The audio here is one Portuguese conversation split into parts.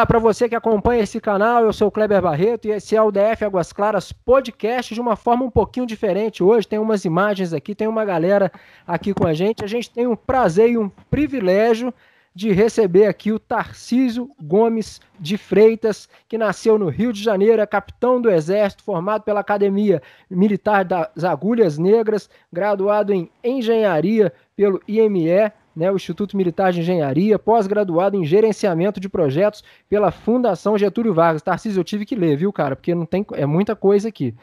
Olá para você que acompanha esse canal, eu sou o Kleber Barreto e esse é o DF Águas Claras podcast de uma forma um pouquinho diferente. Hoje tem umas imagens aqui, tem uma galera aqui com a gente. A gente tem um prazer e um privilégio de receber aqui o Tarcísio Gomes de Freitas, que nasceu no Rio de Janeiro, é capitão do Exército, formado pela Academia Militar das Agulhas Negras, graduado em Engenharia pelo IME, né, o Instituto Militar de Engenharia, pós-graduado em Gerenciamento de Projetos pela Fundação Getúlio Vargas. Tarcísio, eu tive que ler, viu, cara? Porque não tem, é muita coisa aqui.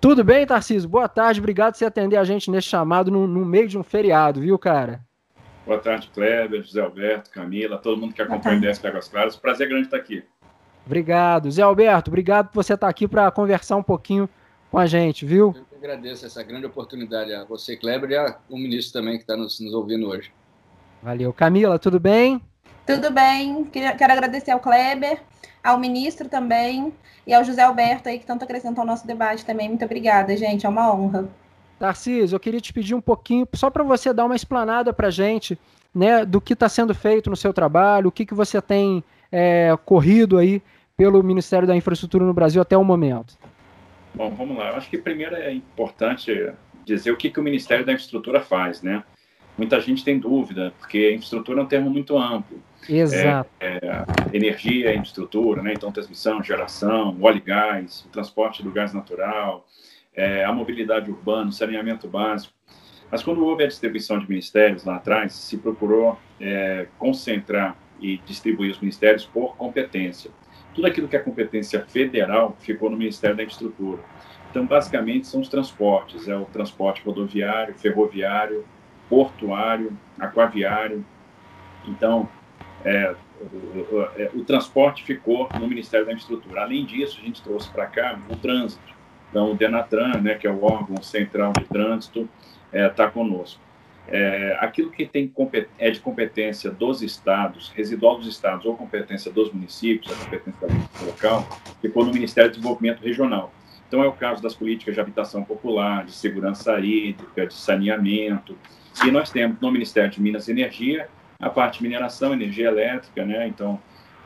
Tudo bem, Tarcísio? Boa tarde, obrigado por você atender a gente nesse chamado no, no meio de um feriado, viu, cara? Boa tarde, Kleber, José Alberto, Camila, todo mundo que acompanha o DS Águas Claras. Prazer grande estar aqui. Obrigado. Zé Alberto, obrigado por você estar aqui para conversar um pouquinho com a gente, viu? Eu agradeço essa grande oportunidade a você, Kleber, e ao ministro também que está nos, nos ouvindo hoje. Valeu. Camila, tudo bem? Tudo bem. Quero agradecer ao Kleber, ao ministro também e ao José Alberto aí que tanto acrescentou ao nosso debate também. Muito obrigada, gente. É uma honra. Tarcísio, eu queria te pedir um pouquinho, só para você dar uma explanada para a gente, né, do que está sendo feito no seu trabalho, o que, que você tem é, corrido aí pelo Ministério da Infraestrutura no Brasil até o momento. Bom, vamos lá. Eu acho que primeiro é importante dizer o que, que o Ministério da Infraestrutura faz, né? Muita gente tem dúvida, porque infraestrutura é um termo muito amplo. Exato. É, é, energia é infraestrutura, né? então transmissão, geração, óleo e gás, o transporte do gás natural, é, a mobilidade urbana, o saneamento básico. Mas quando houve a distribuição de ministérios lá atrás, se procurou é, concentrar e distribuir os ministérios por competência. Tudo aquilo que é competência federal ficou no Ministério da Infraestrutura. Então, basicamente, são os transportes, é o transporte rodoviário, ferroviário, portuário, aquaviário. Então, é, o, o, é, o, transporte ficou no Ministério da Infraestrutura. Além disso, a gente trouxe para cá o trânsito. Então, o Denatran, né, que é o órgão central de trânsito, está é, tá conosco. É, aquilo que tem é de competência dos estados, residual dos estados ou competência dos municípios, a competência local, ficou no Ministério do Desenvolvimento Regional. Então, é o caso das políticas de habitação popular, de segurança hídrica, de saneamento, e nós temos no Ministério de Minas e Energia a parte de mineração, energia elétrica, né? Então,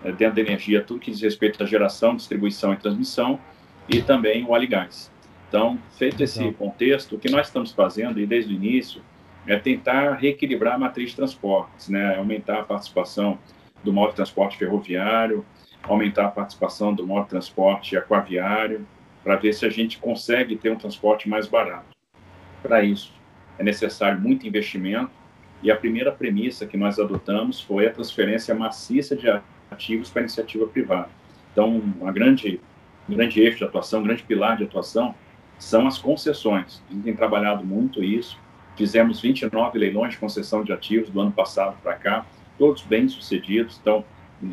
é, dentro da energia, tudo que diz respeito à geração, distribuição e transmissão, e também o óleo e gás. Então, feito esse contexto, o que nós estamos fazendo, e desde o início, é tentar reequilibrar a matriz de transportes, né? aumentar a participação do modo de transporte ferroviário, aumentar a participação do modo de transporte aquaviário, para ver se a gente consegue ter um transporte mais barato. Para isso, é necessário muito investimento e a primeira premissa que nós adotamos foi a transferência maciça de ativos para a iniciativa privada. Então, uma grande, um grande eixo de atuação, um grande pilar de atuação são as concessões. A gente tem trabalhado muito isso. Fizemos 29 leilões de concessão de ativos do ano passado para cá, todos bem sucedidos. Então,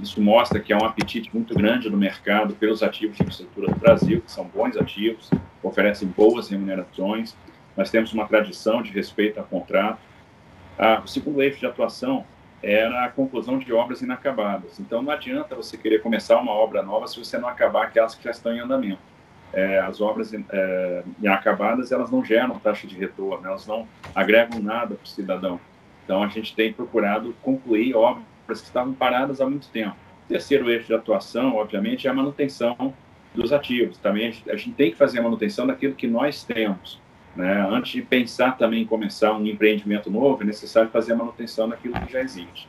isso mostra que há um apetite muito grande no mercado pelos ativos de infraestrutura do Brasil, que são bons ativos, oferecem boas remunerações nós temos uma tradição de respeito a contrato. Ah, o segundo eixo de atuação era a conclusão de obras inacabadas. Então, não adianta você querer começar uma obra nova se você não acabar aquelas que já estão em andamento. É, as obras é, inacabadas, elas não geram taxa de retorno, elas não agregam nada para o cidadão. Então, a gente tem procurado concluir obras que estavam paradas há muito tempo. O terceiro eixo de atuação, obviamente, é a manutenção dos ativos. Também a gente, tem que fazer a manutenção daquilo que nós temos. Né? Antes de pensar também em começar um empreendimento novo, é necessário fazer a manutenção daquilo que já existe.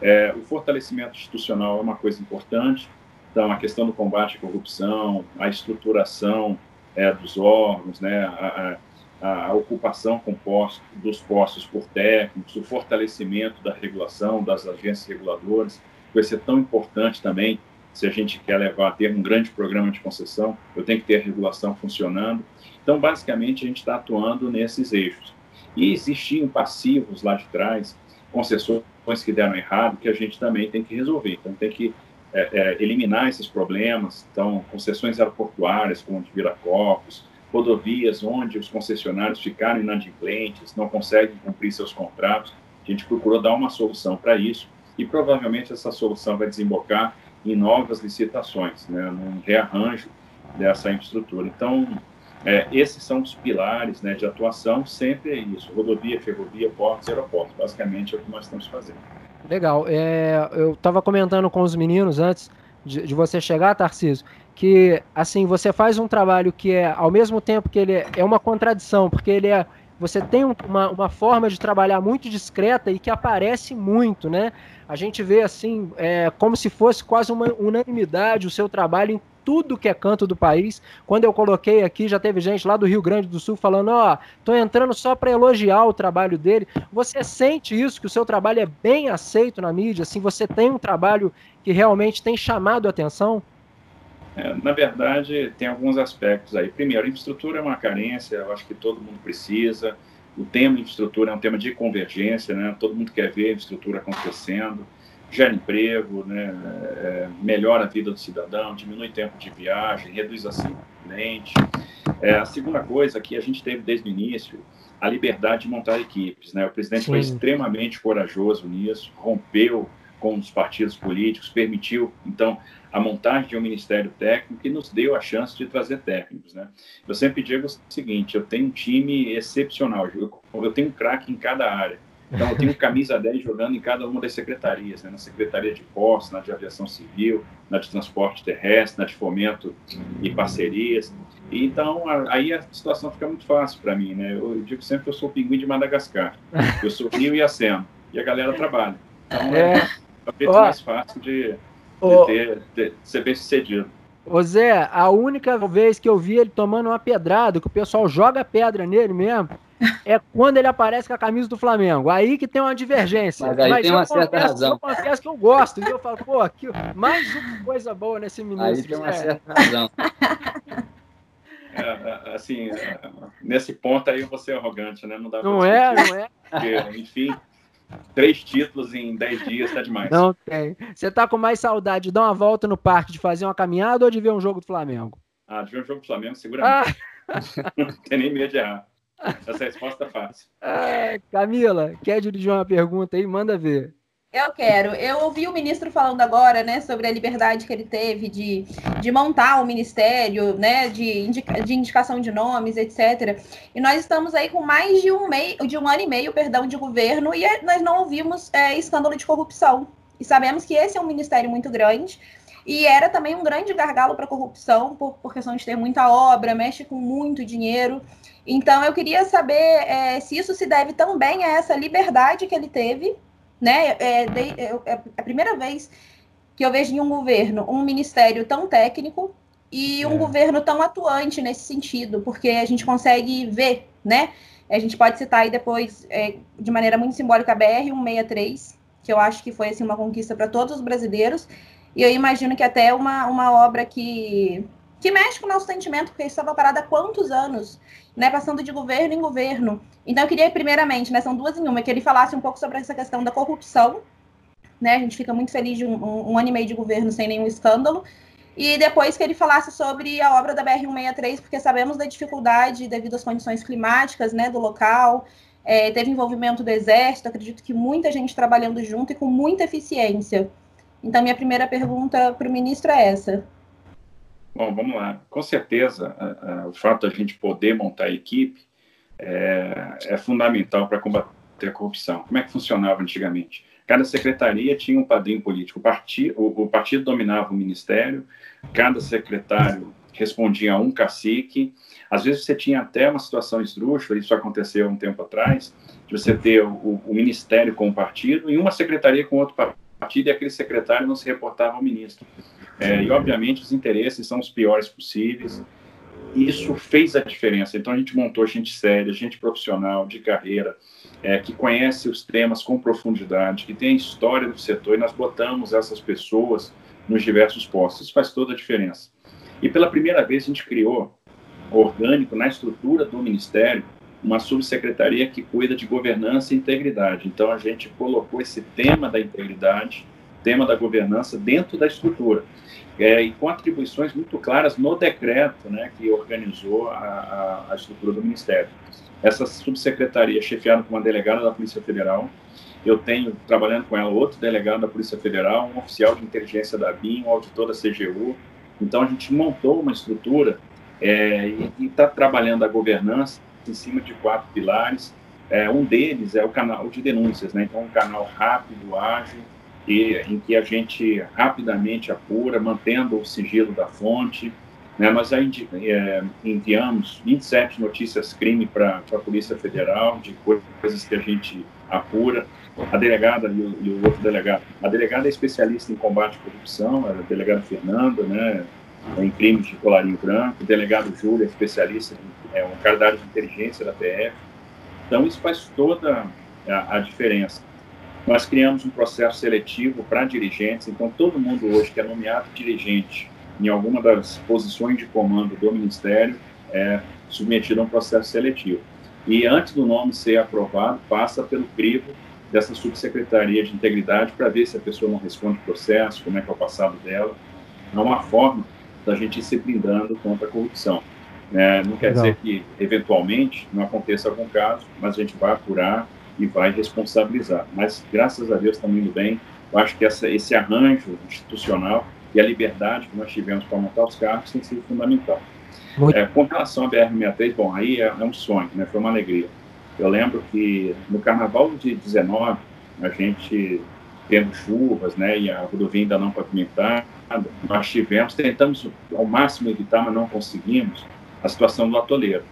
É, o fortalecimento institucional é uma coisa importante, então a questão do combate à corrupção, a estruturação é, dos órgãos, né? a, a, a ocupação com postos, dos postos por técnicos, o fortalecimento da regulação, das agências reguladoras, vai ser tão importante também se a gente quer levar a ter um grande programa de concessão, eu tenho que ter a regulação funcionando. Então, basicamente, a gente está atuando nesses eixos. E existiam passivos lá de trás, concessões que deram errado, que a gente também tem que resolver. Então, tem que é, é, eliminar esses problemas. Então, concessões aeroportuárias, como de Viracopos, rodovias onde os concessionários ficaram inadimplentes, não conseguem cumprir seus contratos. A gente procurou dar uma solução para isso e provavelmente essa solução vai desembocar em novas licitações, né, num rearranjo dessa infraestrutura. Então, é, esses são os pilares né, de atuação, sempre é isso, rodovia, ferrovia, portos aeroportos, basicamente é o que nós estamos fazendo. Legal, é, eu estava comentando com os meninos antes de, de você chegar, Tarcísio, que assim você faz um trabalho que é ao mesmo tempo que ele é, é uma contradição, porque ele é você tem uma, uma forma de trabalhar muito discreta e que aparece muito, né? A gente vê assim, é, como se fosse quase uma unanimidade o seu trabalho em tudo que é canto do país. Quando eu coloquei aqui, já teve gente lá do Rio Grande do Sul falando: Ó, oh, tô entrando só para elogiar o trabalho dele. Você sente isso, que o seu trabalho é bem aceito na mídia? Assim, você tem um trabalho que realmente tem chamado a atenção? É, na verdade, tem alguns aspectos aí. Primeiro, infraestrutura é uma carência, eu acho que todo mundo precisa. O tema infraestrutura é um tema de convergência, né? Todo mundo quer ver a infraestrutura acontecendo, gera emprego, né? É, melhora a vida do cidadão, diminui o tempo de viagem, reduz acidente. É, a segunda coisa que a gente teve desde o início, a liberdade de montar equipes, né? O presidente Sim. foi extremamente corajoso nisso, rompeu com os partidos políticos, permitiu, então, a montagem de um ministério técnico e nos deu a chance de trazer técnicos. Né? Eu sempre digo o seguinte: eu tenho um time excepcional, eu, eu tenho um craque em cada área. Então, eu tenho camisa 10 jogando em cada uma das secretarias, né? na Secretaria de Postos, na de Aviação Civil, na de Transporte Terrestre, na de Fomento e Parcerias. E, então, a, aí a situação fica muito fácil para mim. Né? Eu, digo sempre que eu sou o pinguim de Madagascar. Eu sou Rio e Aceno. E a galera trabalha. Então, é, é, é mais fácil de, de, ter, de ser bem sucedido. Ô Zé, a única vez que eu vi ele tomando uma pedrada, que o pessoal joga pedra nele mesmo, é quando ele aparece com a camisa do Flamengo. Aí que tem uma divergência. Mas aí Mas tem uma certa razão. Eu confesso que eu gosto. E eu falo, pô, aqui, mais uma coisa boa nesse ministro. Aí tem uma é. certa razão. É, é, assim, é, nesse ponto aí eu vou ser arrogante, né? Não dá Não é, não é. Porque, enfim, Três títulos em dez dias tá demais. Não tem. Você tá com mais saudade de dar uma volta no parque, de fazer uma caminhada ou de ver um jogo do Flamengo? Ah, de ver um jogo do Flamengo, seguramente. Ah. Não tem nem medo de errar. Essa resposta é fácil. Ah, Camila, quer dirigir uma pergunta aí? Manda ver. Eu quero. Eu ouvi o ministro falando agora, né, sobre a liberdade que ele teve de, de montar o um ministério, né, de, indica, de indicação de nomes, etc. E nós estamos aí com mais de um, meio, de um ano e meio, perdão, de governo e nós não ouvimos é, escândalo de corrupção. E sabemos que esse é um ministério muito grande e era também um grande gargalo para a corrupção, por, por questão de ter muita obra, mexe com muito dinheiro. Então, eu queria saber é, se isso se deve também a essa liberdade que ele teve né? É, de, é, é a primeira vez que eu vejo em um governo um ministério tão técnico e um é. governo tão atuante nesse sentido, porque a gente consegue ver, né? A gente pode citar aí depois, é, de maneira muito simbólica, a BR-163, que eu acho que foi assim, uma conquista para todos os brasileiros, e eu imagino que até uma, uma obra que, que mexe com o nosso sentimento, porque estava parada há quantos anos? né, passando de governo em governo. Então, eu queria, primeiramente, né, são duas em uma, que ele falasse um pouco sobre essa questão da corrupção, né, a gente fica muito feliz de um, um, um ano e meio de governo sem nenhum escândalo, e depois que ele falasse sobre a obra da BR-163, porque sabemos da dificuldade devido às condições climáticas, né, do local, é, teve envolvimento do Exército, acredito que muita gente trabalhando junto e com muita eficiência. Então, minha primeira pergunta para o ministro é essa. Bom, vamos lá. Com certeza, o fato de a gente poder montar a equipe é, é fundamental para combater a corrupção. Como é que funcionava antigamente? Cada secretaria tinha um padrinho político. O, parti, o, o partido dominava o ministério, cada secretário respondia a um cacique. Às vezes você tinha até uma situação esdrúxula, isso aconteceu um tempo atrás, de você ter o, o ministério com o partido e uma secretaria com outro partido e aquele secretário não se reportava ao ministro. É, e, obviamente, os interesses são os piores possíveis. Isso fez a diferença. Então, a gente montou gente séria, gente profissional, de carreira, é, que conhece os temas com profundidade, que tem a história do setor, e nós botamos essas pessoas nos diversos postos. Isso faz toda a diferença. E, pela primeira vez, a gente criou, orgânico, na estrutura do Ministério, uma subsecretaria que cuida de governança e integridade. Então, a gente colocou esse tema da integridade, tema da governança, dentro da estrutura é, e com atribuições muito claras no decreto né, que organizou a, a, a, estrutura do Ministério. Essa subsecretaria, chefiada por uma delegada da Polícia Federal, eu tenho, trabalhando com ela, outro delegado da Polícia Federal, um oficial de inteligência da BIM, um auditor da CGU. Então, a gente montou uma estrutura é, e está trabalhando a governança em cima de quatro pilares. É, um deles é o canal de denúncias, né? então um canal rápido, ágil, em que a gente rapidamente apura, mantendo o sigilo da fonte. Né? Nós já é, enviamos 27 notícias crime para a Polícia Federal, de coisas que a gente apura. A delegada e o, e o, outro delegado. A delegada é especialista em combate à corrupção, a delegada Fernanda, né? em crimes de colarinho branco. O delegado Júlio é especialista, é um área de inteligência da PF. Então, isso faz toda a, a diferença. Nós criamos um processo seletivo para dirigentes, então todo mundo hoje que é nomeado dirigente em alguma das posições de comando do Ministério é submetido a um processo seletivo. E antes do nome ser aprovado, passa pelo crivo dessa subsecretaria de integridade para ver se a pessoa não responde o processo, como é que é o passado dela. É uma forma da gente ir se blindando contra a corrupção. É, não quer Legal. dizer que, eventualmente, não aconteça algum caso, mas a gente vai apurar e vai responsabilizar. Mas, graças a Deus, estamos indo bem. Eu acho que essa, esse arranjo institucional e a liberdade que nós tivemos para montar os carros tem sido fundamental. É, com relação à BR-63, bom, aí é, é, um sonho, né? foi uma alegria. Eu lembro que no carnaval de 19, a gente tendo chuvas, né, e a rodovia ainda não pavimentada, nós tivemos, tentamos ao máximo evitar, mas não conseguimos, a situação do atoleiro.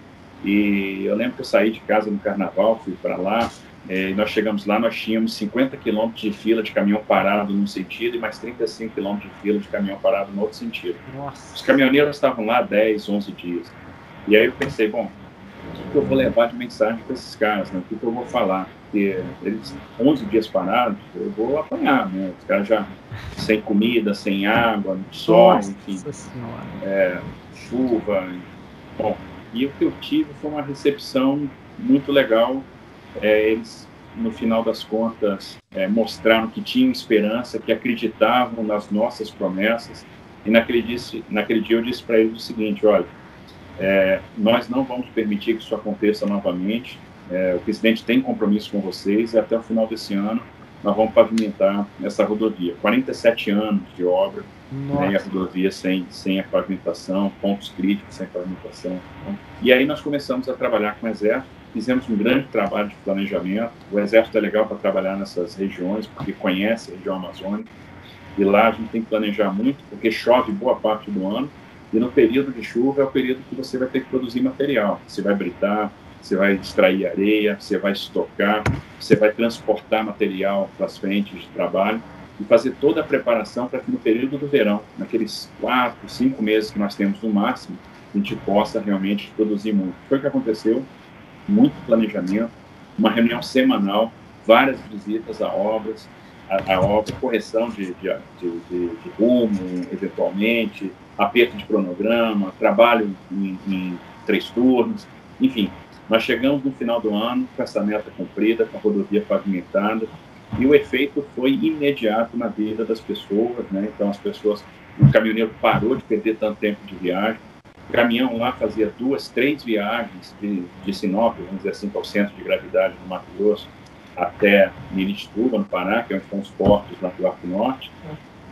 E eu lembro que eu saí de casa no carnaval, fui para lá, é, nós chegamos lá, nós tínhamos 50 quilômetros de fila de caminhão parado num sentido e mais 35 quilômetros de fila de caminhão parado no outro sentido. Nossa. Os caminhoneiros estavam lá 10, 11 dias. E aí eu pensei, bom, o que eu vou levar de mensagem para esses caras? Né? O que eu vou falar? Porque eles, 11 dias parados, eu vou apanhar, né? Os caras já sem comida, sem água, sol, Nossa enfim. É, chuva. Bom, e o que eu tive foi uma recepção muito legal é, eles, no final das contas, é, mostraram que tinham esperança, que acreditavam nas nossas promessas. E naquele dia, naquele dia eu disse para eles o seguinte: olha, é, nós não vamos permitir que isso aconteça novamente. É, o presidente tem compromisso com vocês e até o final desse ano nós vamos pavimentar essa rodovia. 47 anos de obra né, e a rodovia sem, sem a pavimentação, pontos críticos sem pavimentação. E aí nós começamos a trabalhar com o Exército fizemos um grande trabalho de planejamento. O Exército é legal para trabalhar nessas regiões, porque conhece a região amazônica. E lá a gente tem que planejar muito, porque chove boa parte do ano. E no período de chuva é o período que você vai ter que produzir material. Você vai britar, você vai extrair areia, você vai estocar, você vai transportar material para as frentes de trabalho e fazer toda a preparação para que no período do verão, naqueles quatro, cinco meses que nós temos no máximo, a gente possa realmente produzir muito. Foi o que aconteceu muito planejamento, uma reunião semanal, várias visitas a obras, a, a obra, correção de, de, de, de, rumo, eventualmente, aperto de cronograma, trabalho em, em três turnos, enfim. Nós chegamos no final do ano com essa meta cumprida, com a rodovia pavimentada, e o efeito foi imediato na vida das pessoas, né? Então as pessoas, o caminhoneiro parou de perder tanto tempo de viagem, o caminhão lá fazia duas, três viagens de, de Sinop, vamos dizer assim, ao centro de gravidade do Mato Grosso, até Mirituba, no Pará, que é onde estão os portos lá do Arco Norte.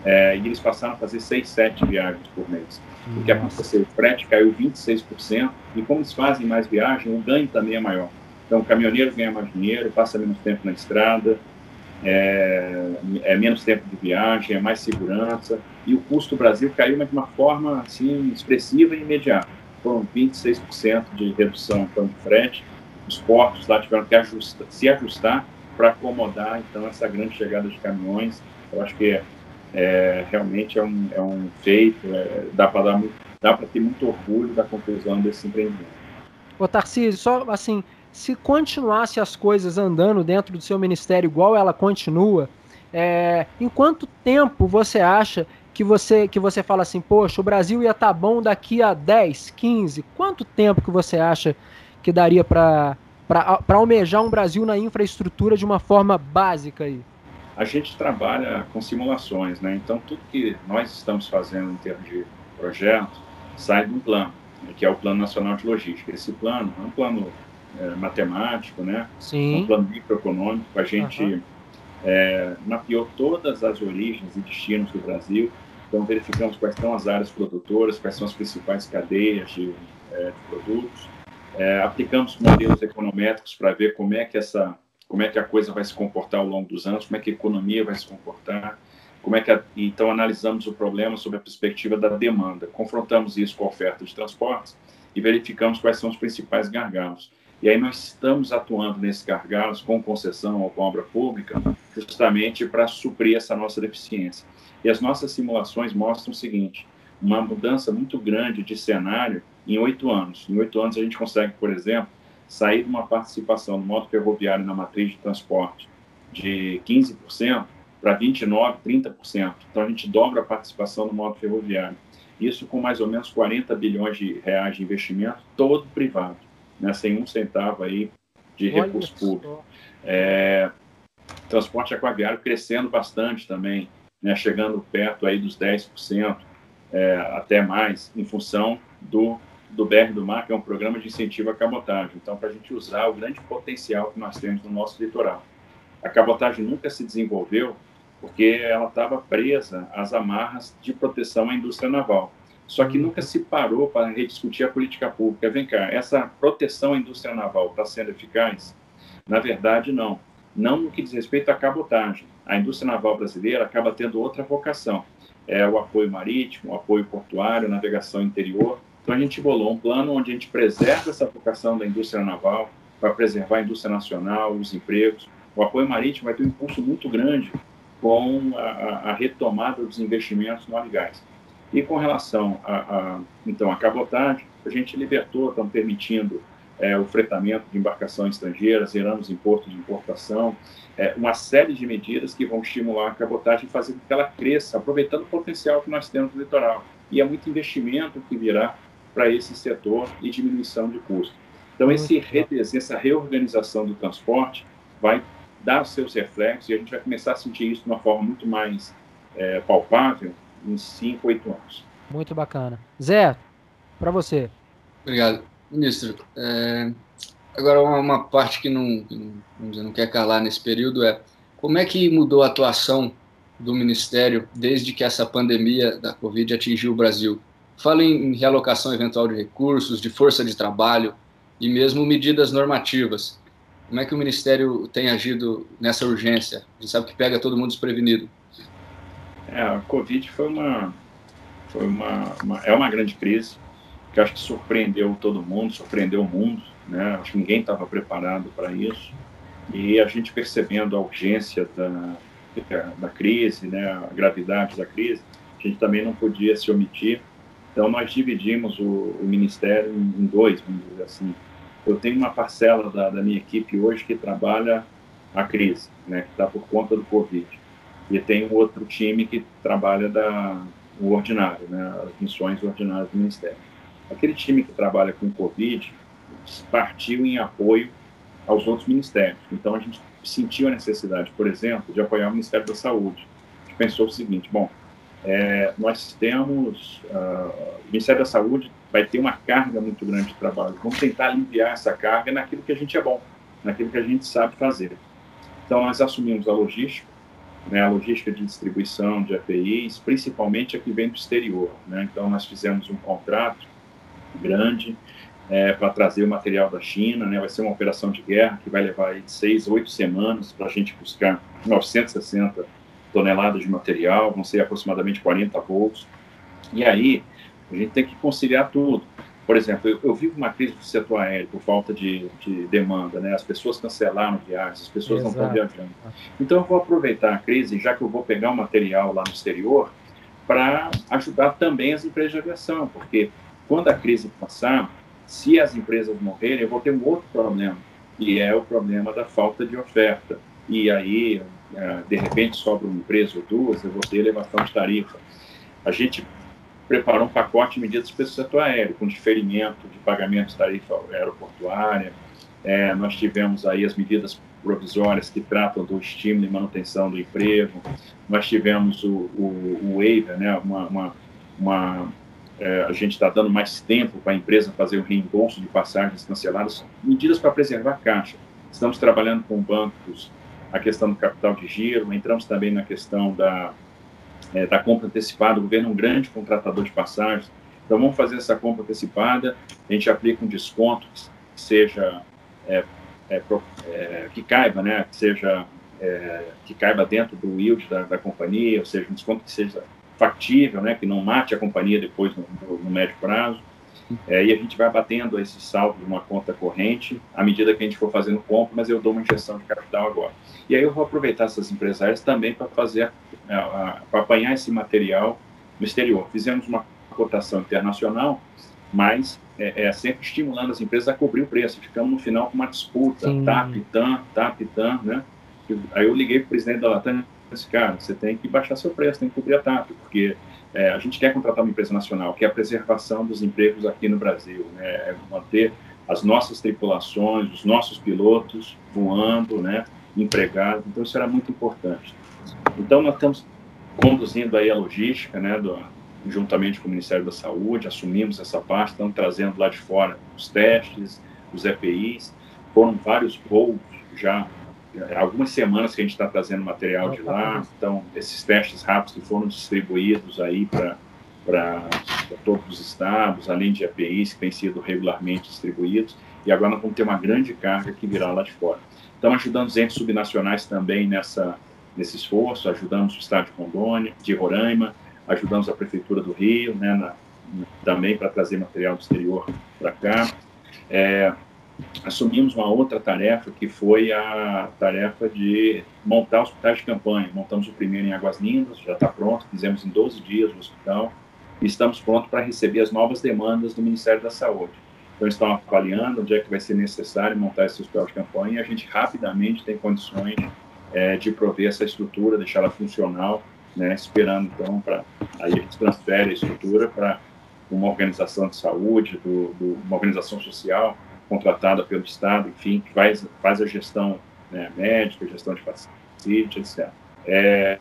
É, e eles passaram a fazer seis, sete viagens por mês. O que aconteceu? O frete caiu 26%, e como eles fazem mais viagem, o ganho também é maior. Então, o caminhoneiro ganha mais dinheiro, passa menos tempo na estrada, é, é, menos tempo de viagem, é mais segurança, e o custo do Brasil caiu de uma forma assim, expressiva e imediata. Foram 26% de redução então, de frete, os portos lá tiveram que se ajustar para acomodar então essa grande chegada de caminhões. Eu acho que é, realmente é um, é um feito, é, dá para ter muito orgulho da conclusão desse empreendimento. Ô Tarcísio, só assim, se continuasse as coisas andando dentro do seu ministério igual ela continua, é, em quanto tempo você acha que você que você fala assim, poxa, o Brasil ia estar tá bom daqui a 10, 15? Quanto tempo que você acha que daria para almejar um Brasil na infraestrutura de uma forma básica aí? A gente trabalha com simulações, né? Então tudo que nós estamos fazendo em termos de projeto sai de um plano, que é o Plano Nacional de Logística. Esse plano é um plano é, matemático, né? Sim. Um plano microeconômico. A gente uhum. é, mapeou todas as origens e destinos do Brasil. Então, verificamos quais são as áreas produtoras, quais são as principais cadeias de, é, de produtos. É, aplicamos modelos econométricos para ver como é que essa como é que a coisa vai se comportar ao longo dos anos, como é que a economia vai se comportar, como é que a... então analisamos o problema sob a perspectiva da demanda, confrontamos isso com a oferta de transportes e verificamos quais são os principais gargalos. E aí nós estamos atuando nesses gargalos com concessão ou com obra pública, justamente para suprir essa nossa deficiência. E as nossas simulações mostram o seguinte: uma mudança muito grande de cenário em oito anos. Em oito anos a gente consegue, por exemplo, sair de uma participação no modo ferroviário na matriz de transporte de 15% para 29%, 30%. Então a gente dobra a participação no modo ferroviário. Isso com mais ou menos 40 bilhões de reais de investimento, todo privado, né, sem um centavo aí de Olha recurso público. É, transporte aquaviário crescendo bastante também, né, chegando perto aí dos 10%, é, até mais, em função do do BR do Mar, que é um programa de incentivo à cabotagem. Então, para a gente usar o grande potencial que nós temos no nosso litoral. A cabotagem nunca se desenvolveu porque ela estava presa às amarras de proteção à indústria naval. Só que nunca se parou para rediscutir a política pública. Vem cá, essa proteção à indústria naval está sendo eficaz? Na verdade, não. Não no que diz respeito à cabotagem. A indústria naval brasileira acaba tendo outra vocação. É o apoio marítimo, o apoio portuário, navegação interior, então a gente bolou um plano onde a gente preserva essa vocação da indústria naval para preservar a indústria nacional, os empregos. O apoio marítimo vai ter um impulso muito grande com a, a retomada dos investimentos no gás. E com relação a, a, então, a cabotagem, a gente libertou, estamos permitindo é, o fretamento de embarcações estrangeiras, zeramos imposto de importação, é, uma série de medidas que vão estimular a cabotagem e fazer com que ela cresça, aproveitando o potencial que nós temos no litoral. E é muito investimento que virá para esse setor e diminuição de custo. Então, esse redesenho, essa reorganização do transporte vai dar seus reflexos e a gente vai começar a sentir isso de uma forma muito mais é, palpável em 5, 8 anos. Muito bacana. Zé, para você. Obrigado. Ministro, é, agora uma, uma, parte que não, dizer, não quer calar nesse período é como é que mudou a atuação do Ministério desde que essa pandemia da Covid atingiu o Brasil? Falo em realocação eventual de recursos, de força de trabalho e mesmo medidas normativas. Como é que o Ministério tem agido nessa urgência? A gente sabe que pega todo mundo desprevenido. É, a Covid foi uma, foi uma, uma, é uma grande crise que acho que surpreendeu todo mundo, surpreendeu o mundo, né? Acho que ninguém estava preparado para isso e a gente percebendo a urgência da, da crise, né? A gravidade da crise, a gente também não podia se omitir então, nós dividimos o, o ministério em, dois, vamos dizer assim. Eu tenho uma parcela da, da minha equipe hoje que trabalha a crise, né, que está por conta do Covid. E tem outro time que trabalha da, o ordinário, né, as missões ordinárias do Ministério. Aquele time que trabalha com Covid partiu em apoio aos outros ministérios. Então, a gente sentiu a necessidade, por exemplo, de apoiar o Ministério da Saúde. A gente pensou o seguinte, bom, é, nós temos, uh, o Ministério da Saúde vai ter uma carga muito grande de trabalho. Vamos tentar aliviar essa carga naquilo que a gente é bom, naquilo que a gente sabe fazer. Então, nós assumimos a logística, né, a logística de distribuição de APIs, principalmente a que vem do exterior. Né? Então, nós fizemos um contrato grande é, para trazer o material da China, né? vai ser uma operação de guerra que vai levar aí seis, oito semanas para a gente buscar 960 toneladas de material, vão ser aproximadamente 40 voos. E aí, a gente tem que conciliar tudo. Por exemplo, eu, eu vivo uma crise do setor aéreo por falta de, de, demanda, né? As pessoas cancelaram viagens, as pessoas Exato. não estão viajando. Então, eu vou aproveitar a crise, já que eu vou pegar o material lá no exterior, para ajudar também as empresas de aviação, porque quando a crise passar, se as empresas morrerem, eu vou ter um outro problema, e é o problema da falta de oferta. E aí, é, de repente sobra uma empresa ou duas, eu vou ter elevação de tarifa. A gente preparou um pacote de medidas para o setor aéreo, com diferimento de pagamento de tarifa aeroportuária. É, nós tivemos aí as medidas provisórias que tratam do estímulo e manutenção do emprego. Nós tivemos o, o, o waiver, né, uma, uma, uma é, a gente está dando mais tempo para a empresa fazer o reembolso de passagens canceladas, medidas para preservar a caixa. Estamos trabalhando com bancos a questão do capital de giro, entramos também na questão da, é, da compra antecipada. O governo é um grande contratador de passagens, então vamos fazer essa compra antecipada. A gente aplica um desconto que seja é, é, é, que caiba, né, que seja é, que caiba dentro do yield da, da, companhia, ou seja, um desconto que seja factível, né, que não mate a companhia depois no, no, médio prazo. É, e a gente vai batendo esse saldo numa conta corrente à medida que a gente for fazendo compra, mas eu dou uma injeção de capital agora. E aí eu vou aproveitar essas empresárias também para fazer, para apanhar esse material no exterior. Fizemos uma cotação internacional, mas é, é, sempre estimulando as empresas a cobrir o preço. Ficamos no final com uma disputa, Sim. TAP, TAM, TAP, TAM, né? Aí eu liguei para o presidente da Latam disse, cara, você tem que baixar seu preço, tem que cobrir a TAP, porque é, a gente quer contratar uma empresa nacional, que é a preservação dos empregos aqui no Brasil, né? É manter as nossas tripulações, os nossos pilotos voando, né? Empregados. Então isso era muito importante. Então nós estamos conduzindo aí a logística, né? Do, juntamente com o Ministério da Saúde, assumimos essa parte, estamos trazendo lá de fora os testes, os EPIs, foram vários voos já algumas semanas que a gente está trazendo material de lá, então esses testes rápidos que foram distribuídos aí para todos os estados, além de APIs que têm sido regularmente distribuídos, e agora nós vamos ter uma grande carga que virá lá de fora. Estamos ajudando os entes subnacionais também nessa, nesse esforço, ajudamos o estado de Rondônia, de Roraima, ajudamos a prefeitura do Rio, né, na, também para trazer material do exterior para cá. É, assumimos uma outra tarefa, que foi a tarefa de montar hospitais de campanha. Montamos o primeiro em Águas Lindas, já está pronto, fizemos em 12 dias o hospital, e estamos prontos para receber as novas demandas do Ministério da Saúde. Então, estamos avaliando onde é que vai ser necessário montar esse hospital de campanha, e a gente rapidamente tem condições é, de prover essa estrutura, deixá-la funcional, né, esperando, então, para... Aí a gente transfere a estrutura para uma organização de saúde, do, do, uma organização social, contratada pelo Estado, enfim, que faz, faz a gestão né, médica, gestão de pacientes, etc. É,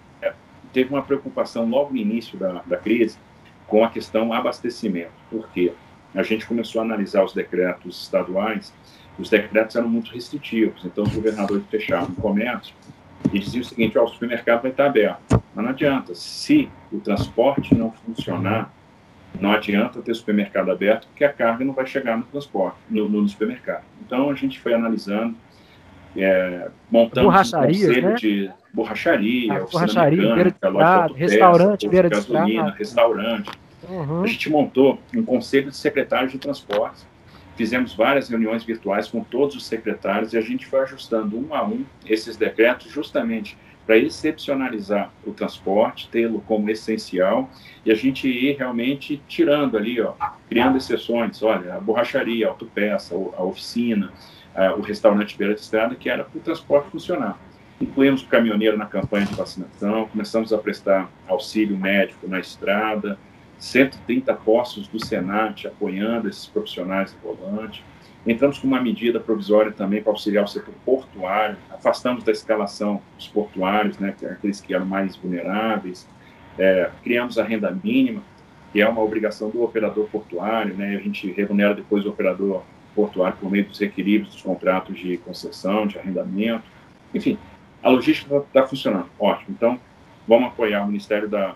teve uma preocupação logo no início da, da crise com a questão abastecimento, porque a gente começou a analisar os decretos estaduais, os decretos eram muito restritivos, então os governadores fechavam o comércio e diziam o seguinte, ó, o supermercado vai estar aberto, mas não adianta, se o transporte não funcionar, não adianta ter supermercado aberto, porque a carga não vai chegar no transporte, no, no supermercado. Então, a gente foi analisando, é, montando um conselho né? de borracharia, ah, borracharia, mecânica, loja restaurante, beira de gasolina, restaurante. Uhum. A gente montou um conselho de secretários de transportes. Fizemos várias reuniões virtuais com todos os secretários e a gente foi ajustando um a um esses decretos justamente para excepcionalizar o transporte, tê-lo como essencial e a gente ir realmente tirando ali, ó, criando exceções, olha, a borracharia, a autopeça, a oficina, o restaurante beira de estrada, que era para o transporte funcionar. Incluímos o caminhoneiro na campanha de vacinação, começamos a prestar auxílio médico na estrada, 130 postos do Senat apoiando esses profissionais de volante, Entramos com uma medida provisória também para auxiliar o setor portuário, afastamos da escalação os portuários, né, que aqueles que eram mais vulneráveis, é, criamos a renda mínima, que é uma obrigação do operador portuário, né, a gente remunera depois o operador portuário por meio dos requeridos dos contratos de concessão, de arrendamento, enfim, a logística está tá funcionando, ótimo. Então, vamos apoiar o Ministério da,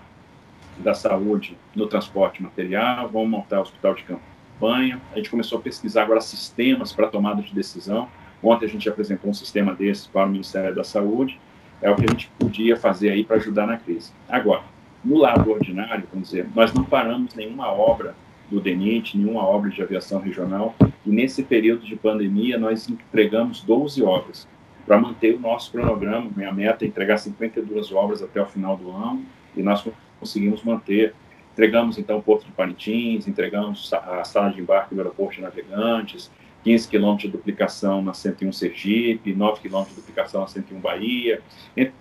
da Saúde no transporte material, vamos montar o hospital de campo A gente começou a pesquisar agora sistemas para tomada de decisão. Ontem a gente apresentou um sistema desses para o Ministério da Saúde. É o que a gente podia fazer aí para ajudar na crise. Agora, no lado ordinário, vamos dizer, nós não paramos nenhuma obra do DENIT, nenhuma obra de aviação regional. E nesse período de pandemia, nós entregamos 12 obras para manter o nosso cronograma. Minha meta é entregar 52 obras até o final do ano e nós conseguimos manter Entregamos, então, o Porto de Parintins, entregamos a sala de embarque do aeroporto de Navegantes, 15 quilômetros de duplicação na 101 Sergipe, 9 quilômetros de duplicação na 101 Bahia,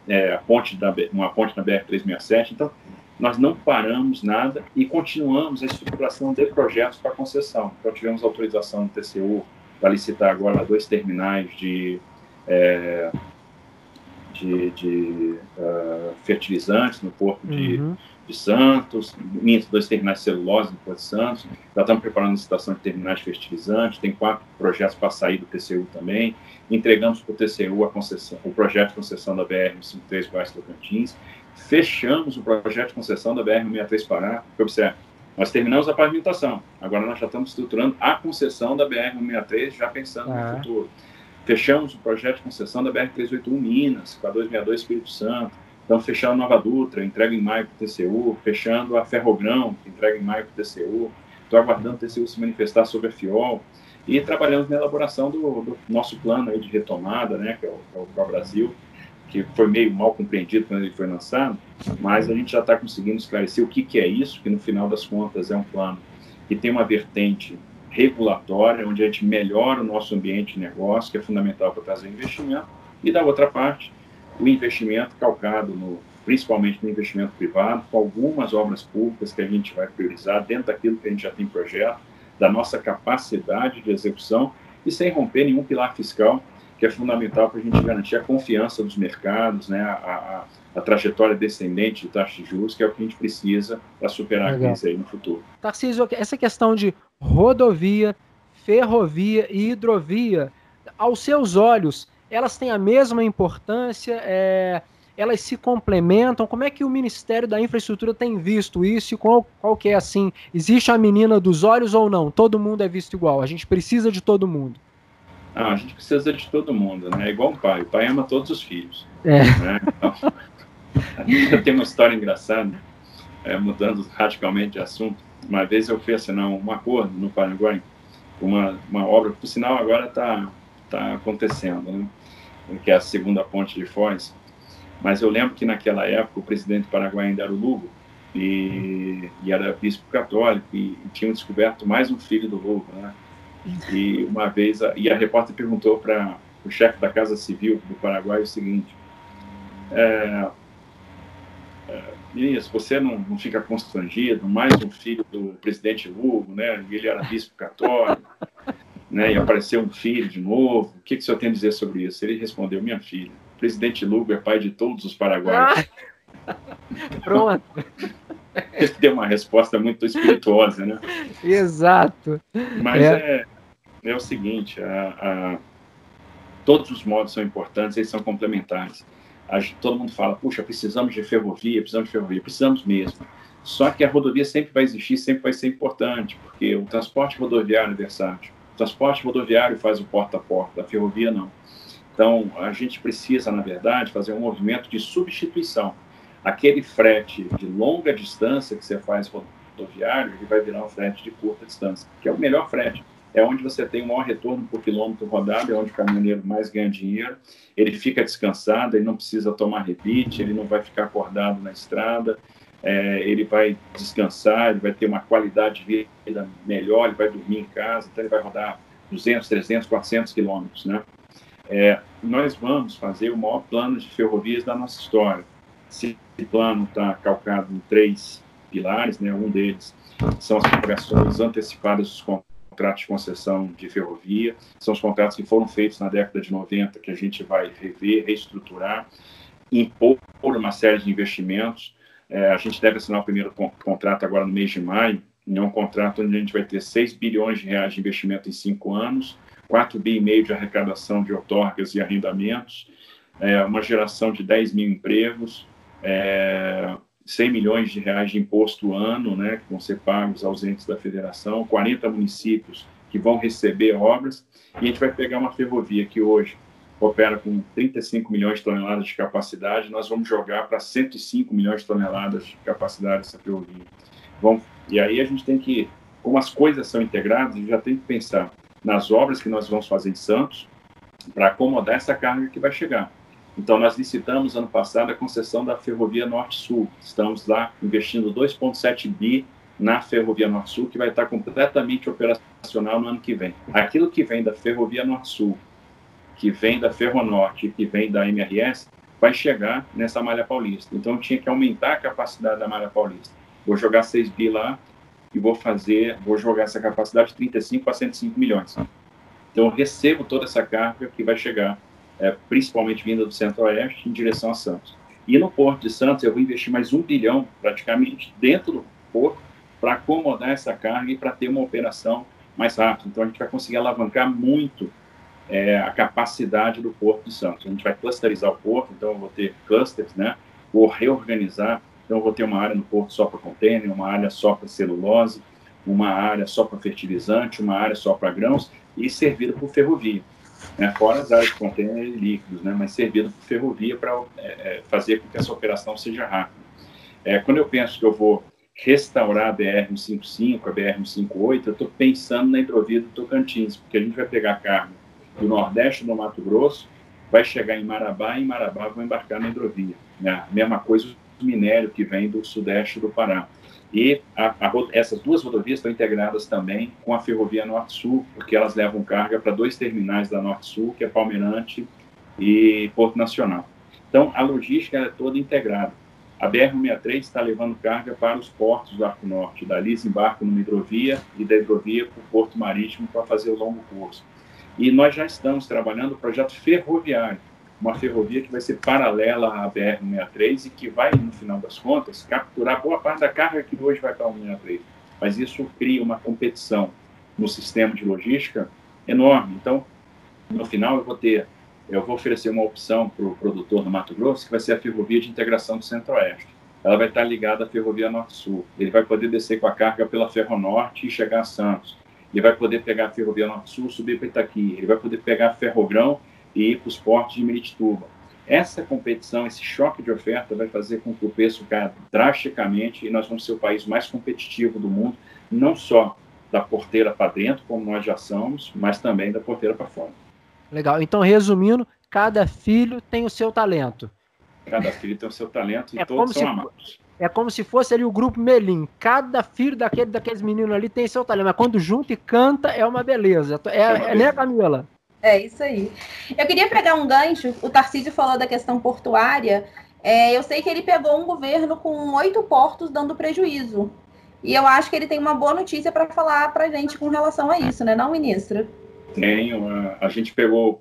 é, a ponte da, uma ponte na BR-367. Então, nós não paramos nada e continuamos a estruturação de projetos para concessão. Então, tivemos autorização do TCU para licitar agora dois terminais de, é, de, de uh, fertilizantes no porto de, uhum de Santos, minto, dois terminais de celulose no Porto de Santos, já estamos preparando a licitação de terminais fertilizantes, tem quatro projetos para sair do TCU também, entregamos para o TCU a concessão, o projeto de concessão da BR-153 Goiás Tocantins, fechamos o projeto de concessão da BR-163 Pará, porque observe, nós terminamos a pavimentação, agora nós já estamos estruturando a concessão da BR-163, já pensando ah. no futuro. Fechamos o projeto de concessão da BR-381 Minas, com a 262 Espírito Santo. Estamos fechando Nova Dutra, entrega em maio para o TCU, fechando a Ferrogrão, entrega em maio para o TCU. Estou aguardando o TCU se manifestar sobre a FIOL. E trabalhamos na elaboração do, do nosso plano aí de retomada, né, que é o, é o Brasil, que foi meio mal compreendido quando ele foi lançado, mas a gente já está conseguindo esclarecer o que, que é isso, que no final das contas é um plano que tem uma vertente regulatória, onde a gente melhora o nosso ambiente de negócio, que é fundamental para trazer investimento, e da outra parte, o investimento calcado no, principalmente no investimento privado, com algumas obras públicas que a gente vai priorizar dentro daquilo que a gente já tem projeto, da nossa capacidade de execução e sem romper nenhum pilar fiscal, que é fundamental para a gente garantir a confiança dos mercados, né, a, a, a trajetória descendente de taxa de juros, que é o que a gente precisa para superar Legal. a crise aí no futuro. Tarcísio, essa questão de rodovia, ferrovia e hidrovia, aos seus olhos, elas têm a mesma importância? É, elas se complementam? Como é que o Ministério da Infraestrutura tem visto isso? E qual, qual que é assim? Existe a menina dos olhos ou não? Todo mundo é visto igual? A gente precisa de todo mundo? Ah, a gente precisa de todo mundo, né? É igual um pai. O pai ama todos os filhos. É. Né? Então, tenho uma história engraçada, é, mudando radicalmente de assunto. Uma vez eu fui assinar um acordo no Paraguai, uma, uma obra, por sinal agora está tá acontecendo, né? Que é a segunda ponte de Foz. Mas eu lembro que naquela época o presidente do Paraguai ainda era o Lugo, e, e era bispo católico, e, e tinham descoberto mais um filho do Lugo, né? E uma vez, a, e a repórter perguntou para o chefe da Casa Civil do Paraguai o seguinte: é, é, você não, não fica constrangido? Mais um filho do presidente Lugo, né? Ele era bispo católico, né? E apareceu um filho de novo. O que, que o senhor tem a dizer sobre isso? Ele respondeu: Minha filha, o presidente Lugo é pai de todos os paraguaios. Ah, pronto. Ele deu uma resposta muito espirituosa, né? Exato. Mas é, é, é o seguinte: a, a, todos os modos são importantes, eles são complementares. A, todo mundo fala, puxa, precisamos de ferrovia, precisamos de ferrovia, precisamos mesmo. Só que a rodovia sempre vai existir, sempre vai ser importante, porque o transporte rodoviário é versátil. Transporte rodoviário faz o porta a porta, a ferrovia não. Então, a gente precisa, na verdade, fazer um movimento de substituição aquele frete de longa distância que você faz rodoviário, ele vai virar um frete de curta distância, que é o melhor frete. É onde você tem o maior retorno por quilômetro rodado, é onde o caminhoneiro mais ganha dinheiro, ele fica descansado, ele não precisa tomar rebite, ele não vai ficar acordado na estrada, é, ele vai descansar, ele vai ter uma qualidade de vida melhor, ele vai dormir em casa, então ele vai rodar 200, 300, 400 quilômetros, né? É, nós vamos fazer o maior plano de ferrovias da nossa história. Esse plano está calcado em três pilares, né? Um deles são as prorrogações antecipadas dos contratos de concessão de ferrovia, são os contratos que foram feitos na década de 90 que a gente vai rever, reestruturar, impor uma série de investimentos. É, a gente deve assinar o primeiro contrato agora no mês de maio, é um contrato onde a gente vai ter 6 bilhões de reais de investimento em cinco anos, 4 bi e meio de arrecadação de outorgas e arrendamentos, é, uma geração de 10 mil empregos, é, 100 milhões de reais de imposto ano, né, que vão ser pagos aos entes da federação, 40 municípios que vão receber obras, e a gente vai pegar uma ferrovia que hoje opera com 35 milhões de toneladas de capacidade, nós vamos jogar para 105 milhões de toneladas de capacidade essa ferrovia. Bom, e aí a gente tem que, como as coisas são integradas, a gente já tem que pensar nas obras que nós vamos fazer em Santos para acomodar essa carga que vai chegar. Então, nós licitamos ano passado a concessão da Ferrovia Norte-Sul. Estamos lá investindo 2,7 bi na Ferrovia Norte-Sul, que vai estar completamente operacional no ano que vem. Aquilo que vem da Ferrovia Norte-Sul, que vem da Ferronorte, que vem da MRS, vai chegar nessa malha paulista. Então, tinha que aumentar a capacidade da malha paulista. Vou jogar 6 bi lá e vou fazer, vou jogar essa capacidade de 35 a 105 milhões. Então, eu recebo toda essa carga que vai chegar é, principalmente vinda do centro-oeste, em direção a Santos. E no Porto de Santos, eu vou investir mais um bilhão, praticamente, dentro do porto, para acomodar essa carga e para ter uma operação mais rápida. Então, a gente vai conseguir alavancar muito é, a capacidade do Porto de Santos. A gente vai clusterizar o porto, então eu vou ter clusters, né? Vou reorganizar, então eu vou ter uma área no porto só para container, uma área só para celulose, uma área só para fertilizante, uma área só para grãos e servida por ferrovia. né, fora as áreas de contêiner e líquidos, né, mas servindo por ferrovia para é, é, fazer com que essa operação seja rápida. É, quando eu penso que eu vou restaurar a BR-155, a BR-158, eu estou pensando na hidrovia do Tocantins, porque a gente vai pegar carga do Nordeste do Mato Grosso, vai chegar em Marabá e em Marabá vão embarcar na hidrovia. Né? Mesma coisa o minério que vem do Sudeste do Pará. E a, a, essas duas rodovias estão integradas também com a ferrovia Norte-Sul, porque elas levam carga para dois terminais da Norte-Sul, que é Palmeirante e Porto Nacional. Então, a logística é toda integrada. A BR-163 está levando carga para os portos do Arco Norte. Dali desembarca numa hidrovia e da hidrovia para o Porto Marítimo para fazer o longo curso. E nós já estamos trabalhando o projeto ferroviário, uma ferrovia que vai ser paralela à BR-163 e que vai, no final das contas, capturar boa parte da carga que hoje vai para a 163. Mas isso cria uma competição no sistema de logística enorme. Então, no final, eu vou ter, eu vou oferecer uma opção para o produtor do Mato Grosso, que vai ser a ferrovia de integração do Centro-Oeste. Ela vai estar ligada à ferrovia Norte-Sul. Ele vai poder descer com a carga pela Ferronorte e chegar a Santos. Ele vai poder pegar a ferrovia Norte-Sul, subir para Itaqui. Ele vai poder pegar a Ferrogrão e ir para os portos de Miritituba. Essa competição, esse choque de oferta vai fazer com que o preço caia drasticamente e nós vamos ser o país mais competitivo do mundo, não só da porteira para dentro, como nós já somos, mas também da porteira para fora. Legal. Então, resumindo, cada filho tem o seu talento. Cada filho tem o seu talento e é todos são se, amados. É como se fosse ali o grupo Melim. Cada filho daquele, daqueles meninos ali tem seu talento. Mas quando junta e canta, é uma beleza. É, é, uma é né, Camila? É isso aí. Eu queria pegar um gancho. O Tarcísio falou da questão portuária. É, eu sei que ele pegou um governo com oito portos dando prejuízo. E eu acho que ele tem uma boa notícia para falar para a gente com relação a isso, né, não, ministro? Tenho. A gente pegou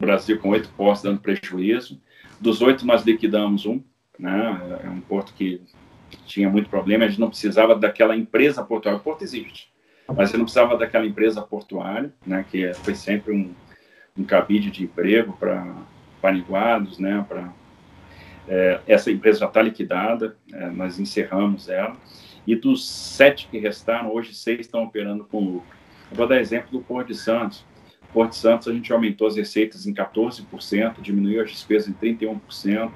o Brasil com oito portos dando prejuízo. Dos oito, nós liquidamos um. Né? É um porto que tinha muito problema. A gente não precisava daquela empresa portuária. O porto existe. Mas você não precisava daquela empresa portuária, né, que foi sempre um, um cabide de emprego para paniguados, né, para é, essa empresa já está liquidada, é, nós encerramos ela, e dos sete que restaram, hoje seis estão operando com lucro. Eu vou dar exemplo do Porto de Santos. Porto de Santos, a gente aumentou as receitas em 14%, diminuiu as despesas em 31%.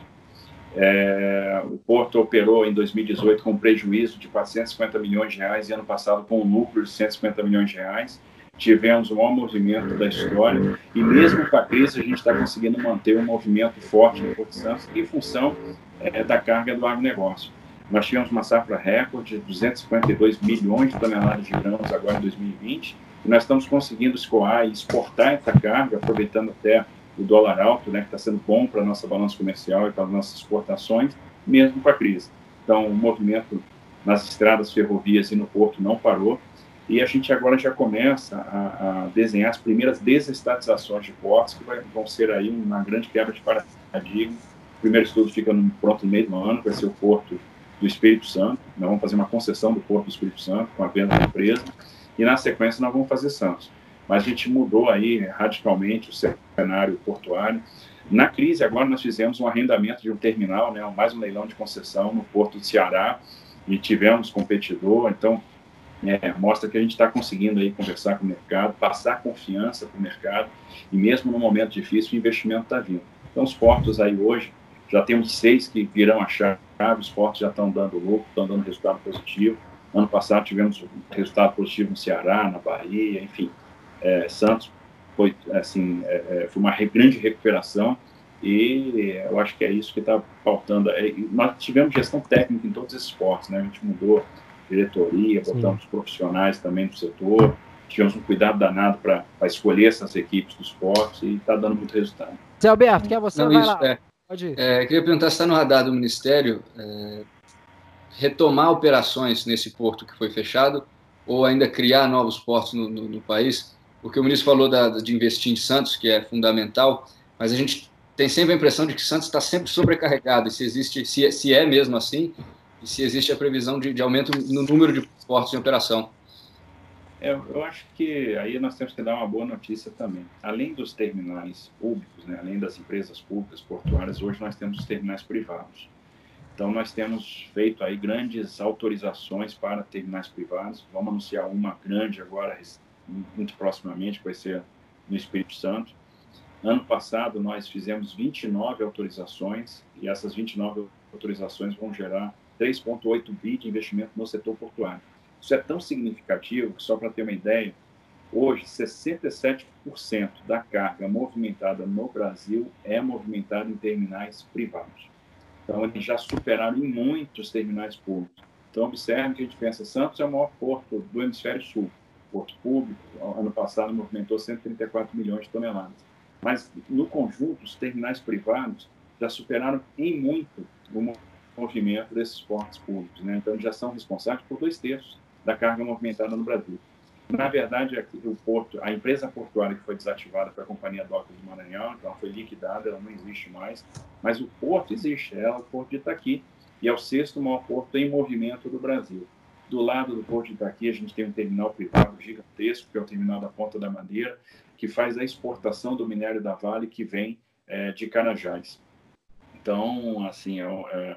É, o Porto operou em 2018 com prejuízo de 450 milhões de reais e ano passado com um lucro de 150 milhões de reais tivemos o maior movimento da história e mesmo com a crise a gente está conseguindo manter um movimento forte no Porto Santos em função é, da carga do agronegócio. Nós tivemos uma safra recorde de 252 milhões de toneladas de grãos agora em 2020 e nós estamos conseguindo escoar e exportar essa carga, aproveitando até o dólar alto, né, que está sendo bom para a nossa balança comercial e para as nossas exportações, mesmo com a crise. Então, o movimento nas estradas, ferrovias e no porto não parou. E a gente agora já começa a, a desenhar as primeiras desestatizações de portos, que vai, vão ser aí uma grande quebra de paradigma. O primeiro estudo fica no, pronto no meio do ano, vai ser o Porto do Espírito Santo. Nós vamos fazer uma concessão do Porto do Espírito Santo com a venda da empresa. E na sequência nós vamos fazer Santos. Mas a gente mudou aí radicalmente o cenário portuário. Na crise, agora nós fizemos um arrendamento de um terminal, né, mais um leilão de concessão no Porto do Ceará, e tivemos competidor. Então, é, mostra que a gente está conseguindo aí conversar com o mercado, passar confiança para o mercado e mesmo no momento difícil o investimento está vindo. Então os portos aí hoje já temos seis que virão a chave, os portos já estão dando lucro, estão dando resultado positivo. Ano passado tivemos resultado positivo no Ceará, na Bahia, enfim. É, Santos foi assim é, é foi uma grande recuperação e eu acho que é isso que está faltando. É, nós tivemos gestão técnica em todos esses portos, né? A gente mudou diretoria, botamos Sim. profissionais também do setor, tivemos um cuidado danado para escolher essas equipes dos esportes e está dando muito resultado. Zé Alberto, quer você? Não, vai isso, lá. É. Pode ir. É, queria perguntar se está no radar do Ministério é, retomar operações nesse porto que foi fechado ou ainda criar novos portos no, no, no país, porque o ministro falou da, de investir em Santos, que é fundamental, mas a gente tem sempre a impressão de que Santos está sempre sobrecarregado, e se existe, se, se é mesmo assim, e se existe a previsão de, de aumento no número de portos em operação. É, eu acho que aí nós temos que dar uma boa notícia também. Além dos terminais públicos, né, além das empresas públicas portuárias, hoje nós temos os terminais privados. Então nós temos feito aí grandes autorizações para terminais privados. Vamos anunciar uma grande agora, muito proximamente, vai ser no Espírito Santo. Ano passado, nós fizemos 29 autorizações e essas 29 autorizações vão gerar 3,8 bi de investimento no setor portuário. Isso é tão significativo que, só para ter uma ideia, hoje 67% da carga movimentada no Brasil é movimentada em terminais privados. Então, eles já superaram em muitos terminais públicos. Então, observe que a gente pensa, Santos é o maior porto do hemisfério sul. Porto público, ano passado, movimentou 134 milhões de toneladas. Mas, no conjunto, os terminais privados já superaram em muito o movimento desses portos públicos. Né? Então, já são responsáveis por dois terços da carga movimentada no Brasil. Na verdade, o porto, a empresa portuária que foi desativada foi a Companhia Docas do Maranhão, então ela foi liquidada, ela não existe mais, mas o porto existe, é o porto de Itaqui, e é o sexto maior porto em movimento do Brasil. Do lado do porto de Itaqui, a gente tem um terminal privado gigantesco, que é o terminal da Ponta da Madeira, que faz a exportação do minério da Vale que vem é, de Carajás. Então, assim, é, é,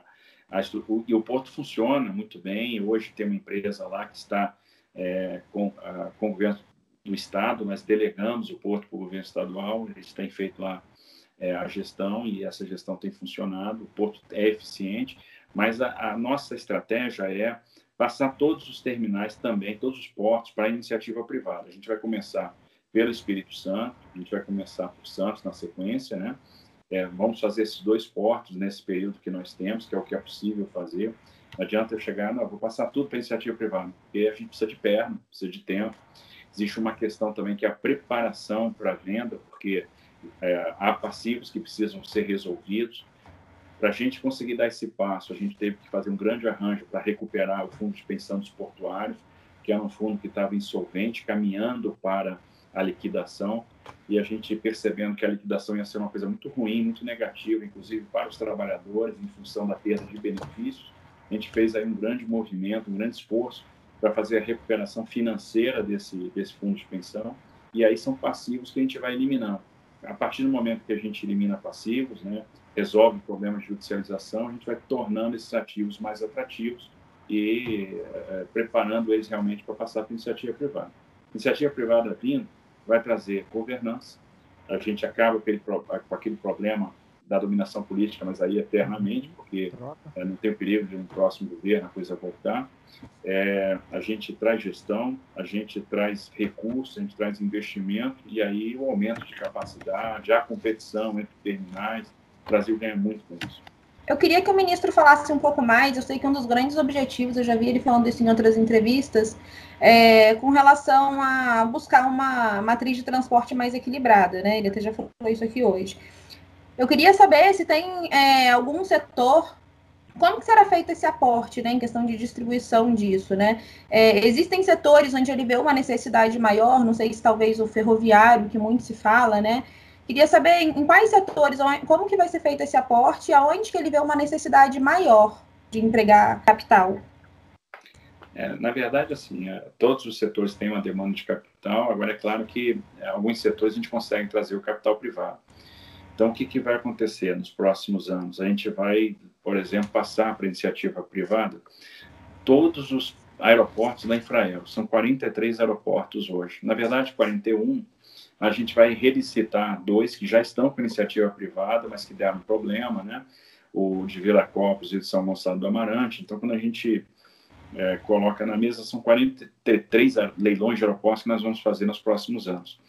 a, o, e o porto funciona muito bem. Hoje tem uma empresa lá que está é, com, a, com o governo do estado, nós delegamos o porto para o governo estadual, eles têm feito lá é, a gestão e essa gestão tem funcionado, o porto é eficiente, mas a, a, nossa estratégia é passar todos os terminais também, todos os portos para iniciativa privada. A gente vai começar pelo Espírito Santo, a gente vai começar por Santos na sequência, né? É, vamos fazer esses dois portos nesse período que nós temos, que é o que é possível fazer. Não adianta eu chegar, não, vou passar tudo para iniciativa privada, porque a gente precisa de perna, precisa de tempo. Existe uma questão também que é a preparação para a venda, porque é, há passivos que precisam ser resolvidos. Para a gente conseguir dar esse passo, a gente teve que fazer um grande arranjo para recuperar o fundo de pensão dos portuários, que era um fundo que estava insolvente, caminhando para a liquidação, e a gente percebendo que a liquidação ia ser uma coisa muito ruim, muito negativa, inclusive para os trabalhadores, em função da perda de benefícios. A gente fez aí um grande movimento, um grande esforço para fazer a recuperação financeira desse, desse fundo de pensão, e aí são passivos que a gente vai eliminando. A partir do momento que a gente elimina passivos, né, resolve problemas de judicialização, a gente vai tornando esses ativos mais atrativos e é, preparando eles realmente para passar para iniciativa privada. Iniciativa privada vindo vai trazer governança, a gente acaba aquele, com aquele problema da dominação política, mas aí eternamente, porque é, não tem o perigo de um próximo governo a coisa voltar. É, a gente traz gestão, a gente traz recursos, a gente traz investimento e aí o aumento de capacidade, a competição entre terminais. O Brasil ganha muito com isso. Eu queria que o ministro falasse um pouco mais. Eu sei que um dos grandes objetivos, eu já vi ele falando isso em outras entrevistas, é com relação a buscar uma matriz de transporte mais equilibrada, né? Ele até já falou isso aqui hoje. Eu queria saber se tem é, algum setor, como que será feito esse aporte, né, em questão de distribuição disso, né? É, existem setores onde ele vê uma necessidade maior, não sei se talvez o ferroviário, que muito se fala, né? Queria saber em, quais setores, como que vai ser feito esse aporte, aonde que ele vê uma necessidade maior de empregar capital. É, na verdade, assim, é, todos os setores têm uma demanda de capital. Agora, é claro que é, alguns setores a gente consegue trazer o capital privado. Então, o que, que vai acontecer nos próximos anos? A gente vai, por exemplo, passar para iniciativa privada todos os aeroportos da Infraero. São 43 aeroportos hoje. Na verdade, 41. A gente vai relicitar dois que já estão com iniciativa privada, mas que deram problema, né? O de Viracopos e de São Gonçalo do Amarante. Então, quando a gente é, coloca na mesa, são 43 leilões de aeroportos que nós vamos fazer nos próximos anos.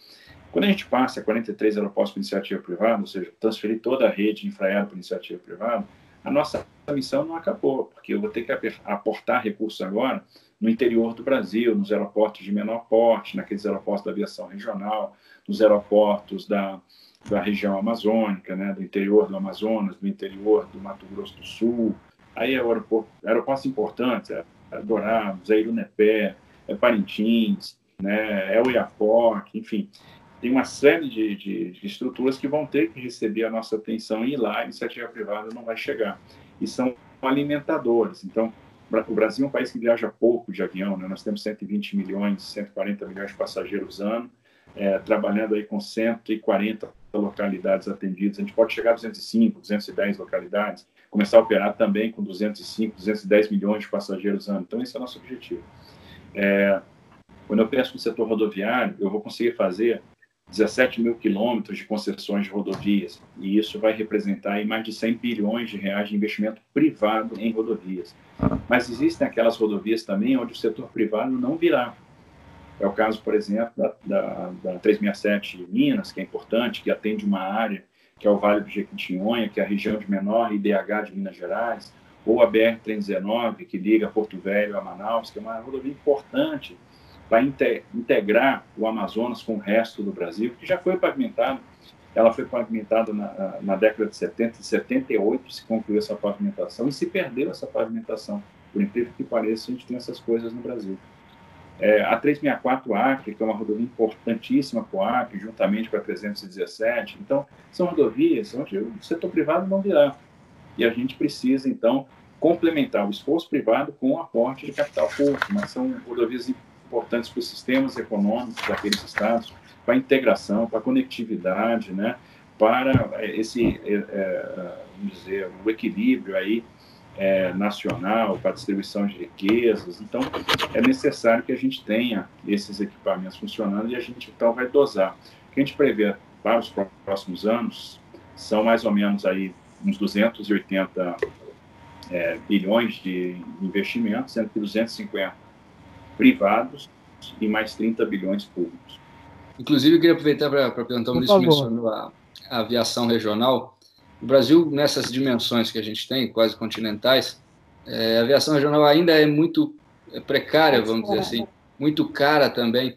Quando a gente passa a 43 aeroportos para iniciativa privada, ou seja, transferir toda a rede infraero para iniciativa privada, a nossa missão não acabou, porque eu vou ter que aportar recursos agora no interior do Brasil, nos aeroportos de menor porte, naqueles aeroportos da aviação regional, nos aeroportos da, da região amazônica, né, do interior do Amazonas, do interior do Mato Grosso do Sul. Aí é aeroporto, aeroportos importantes, é, é Dourados, é Irunepé, é Parintins, né, é o Iapoque, enfim tem uma série de, de, de, estruturas que vão ter que receber a nossa atenção e lá a iniciativa privada não vai chegar. E são alimentadores. Então, o Brasil é um país que viaja pouco de avião, né? nós temos 120 milhões, 140 milhões de passageiros ano, é, trabalhando aí com 140 localidades atendidas. A gente pode chegar a 205, 210 localidades, começar a operar também com 205, 210 milhões de passageiros ano. Então, esse é o nosso objetivo. É, quando eu penso no setor rodoviário, eu vou conseguir fazer 17 mil quilômetros de concessões de rodovias, e isso vai representar mais de 100 bilhões de reais de investimento privado em rodovias. Mas existem aquelas rodovias também onde o setor privado não virá. É o caso, por exemplo, da, da, da 367 Minas, que é importante, que atende uma área que é o Vale do Jequitinhonha, que é a região de menor IDH de Minas Gerais, ou a BR-319, que liga Porto Velho a Manaus, que é uma rodovia importante para integrar o Amazonas com o resto do Brasil, que já foi pavimentado. Ela foi pavimentada na, na década de 70, em 78 se concluiu essa pavimentação e se perdeu essa pavimentação. Por incrível que pareça, a gente tem essas coisas no Brasil. É, a 364 Acre, que é uma rodovia importantíssima para o Acre, juntamente com a 317. Então, são rodovias onde o setor privado não virá. E a gente precisa, então, complementar o esforço privado com o aporte de capital público, mas são rodovias importantes para os sistemas econômicos daqueles estados, para a integração, para a conectividade, né, para é, esse, é, vamos dizer, o equilíbrio aí é, nacional, para a distribuição de riquezas. Então, é necessário que a gente tenha esses equipamentos funcionando e a gente então vai dosar. O que a gente prevê para os próximos anos são mais ou menos aí uns 280 é, bilhões de investimentos, sendo que 250 privados e mais 30 bilhões públicos. Inclusive, eu queria aproveitar para perguntar, o Maurício mencionou a, a aviação regional. O Brasil, nessas dimensões que a gente tem, quase continentais, é, a aviação regional ainda é muito é, precária, vamos dizer assim, muito cara também.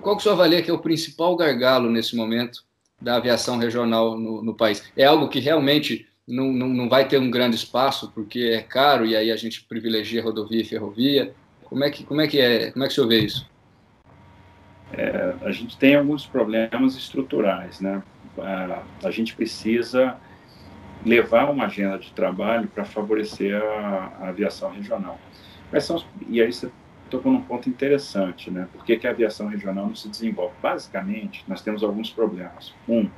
Qual que o senhor avalia que é o principal gargalo nesse momento da aviação regional no, no país? É algo que realmente não, não, não vai ter um grande espaço, porque é caro e aí a gente privilegia rodovia e ferrovia? Como é que, como é, que é? Como é que o senhor vê isso? É, a gente tem alguns problemas estruturais, né? A, gente precisa levar uma agenda de trabalho para favorecer a, a, aviação regional. Quais são e aí você tocou num ponto interessante, né? Por que, que a aviação regional não se desenvolve? Basicamente, nós temos alguns problemas. Um,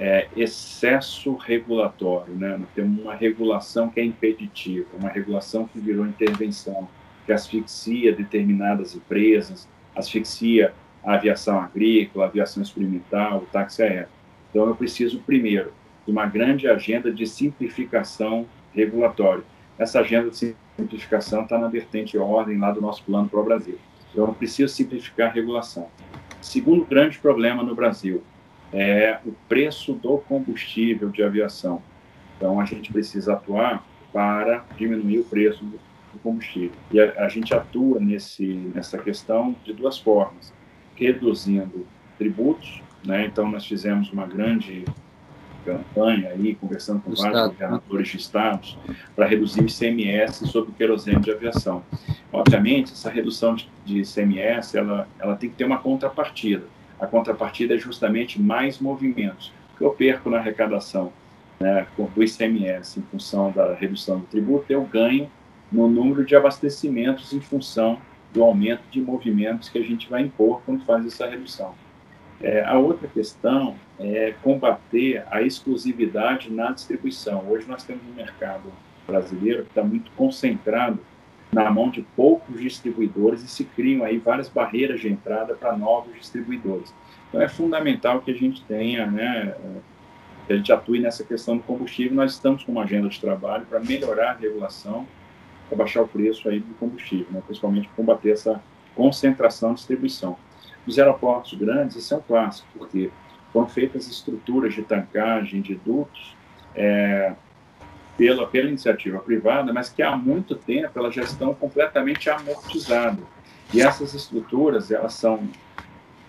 é, excesso regulatório, né? Nós temos uma regulação que é impeditiva, uma regulação que virou intervenção, que asfixia determinadas empresas, asfixia a aviação agrícola, a aviação experimental, o táxi aéreo. Então, eu preciso, primeiro, de uma grande agenda de simplificação regulatória. Essa agenda de simplificação está na vertente ordem lá do nosso plano para o Brasil. Então, eu preciso simplificar a regulação. Segundo grande problema no Brasil é o preço do combustível de aviação. Então, a gente precisa atuar para diminuir o preço do combustível. E a, a gente atua nesse, nessa questão de duas formas: reduzindo tributos, né? Então, nós fizemos uma grande campanha aí, conversando com vários né? governadores de estados, para reduzir o ICMS sobre o querosene de aviação. Obviamente, essa redução de, de ICMS, ela, ela tem que ter uma contrapartida. A contrapartida é justamente mais movimentos. O que eu perco na arrecadação né, do ICMS em função da redução do tributo, eu ganho no número de abastecimentos em função do aumento de movimentos que a gente vai impor quando faz essa redução. É, a outra questão é combater a exclusividade na distribuição. Hoje nós temos um mercado brasileiro que está muito concentrado na mão de poucos distribuidores e se criam aí várias barreiras de entrada para novos distribuidores. Então é fundamental que a gente tenha, né, que a gente atue nessa questão do combustível. Nós estamos com uma agenda de trabalho para melhorar a regulação para baixar o preço aí do combustível, né? principalmente combater essa concentração de distribuição. Nos aeroportos grandes, isso é um clássico, porque foram feitas estruturas de tancagem de dutos é, pela, pela iniciativa privada, mas que há muito tempo elas já estão completamente amortizadas. E essas estruturas, elas são,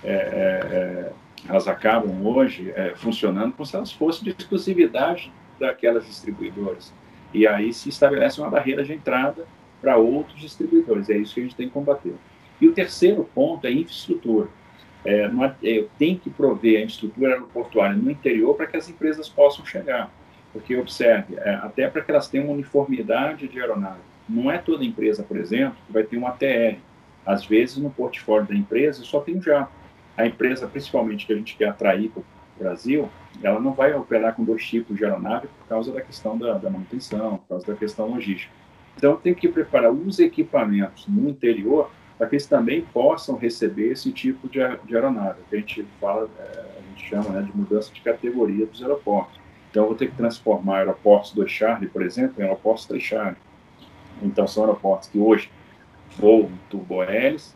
é, é, é elas acabam hoje é, funcionando como se elas fossem de exclusividade daquelas distribuidoras. E aí se estabelece uma barreira de entrada para outros distribuidores. É isso que a gente tem que combater. E o terceiro ponto é infraestrutura. É, é, tem que prover a infraestrutura aeroportuária no interior para que as empresas possam chegar. Porque, observe, é, até para que elas tenham uma uniformidade de aeronave. Não é toda empresa, por exemplo, que vai ter um ATR. Às vezes, no portfólio da empresa, só tem um jato. A empresa, principalmente, que a gente quer atrair Brasil, ela não vai operar com dois tipos de aeronave por causa da questão da, da manutenção, por causa da questão logística. Então, tem que preparar os equipamentos no interior para que eles também possam receber esse tipo de, de aeronave, a gente fala, é, a gente chama né, de mudança de categoria dos aeroportos. Então, eu vou ter que transformar aeroportos 2 Charlie, por exemplo, em aeroportos 3 Charlie. Então, são aeroportos que hoje voam turbo-hélice,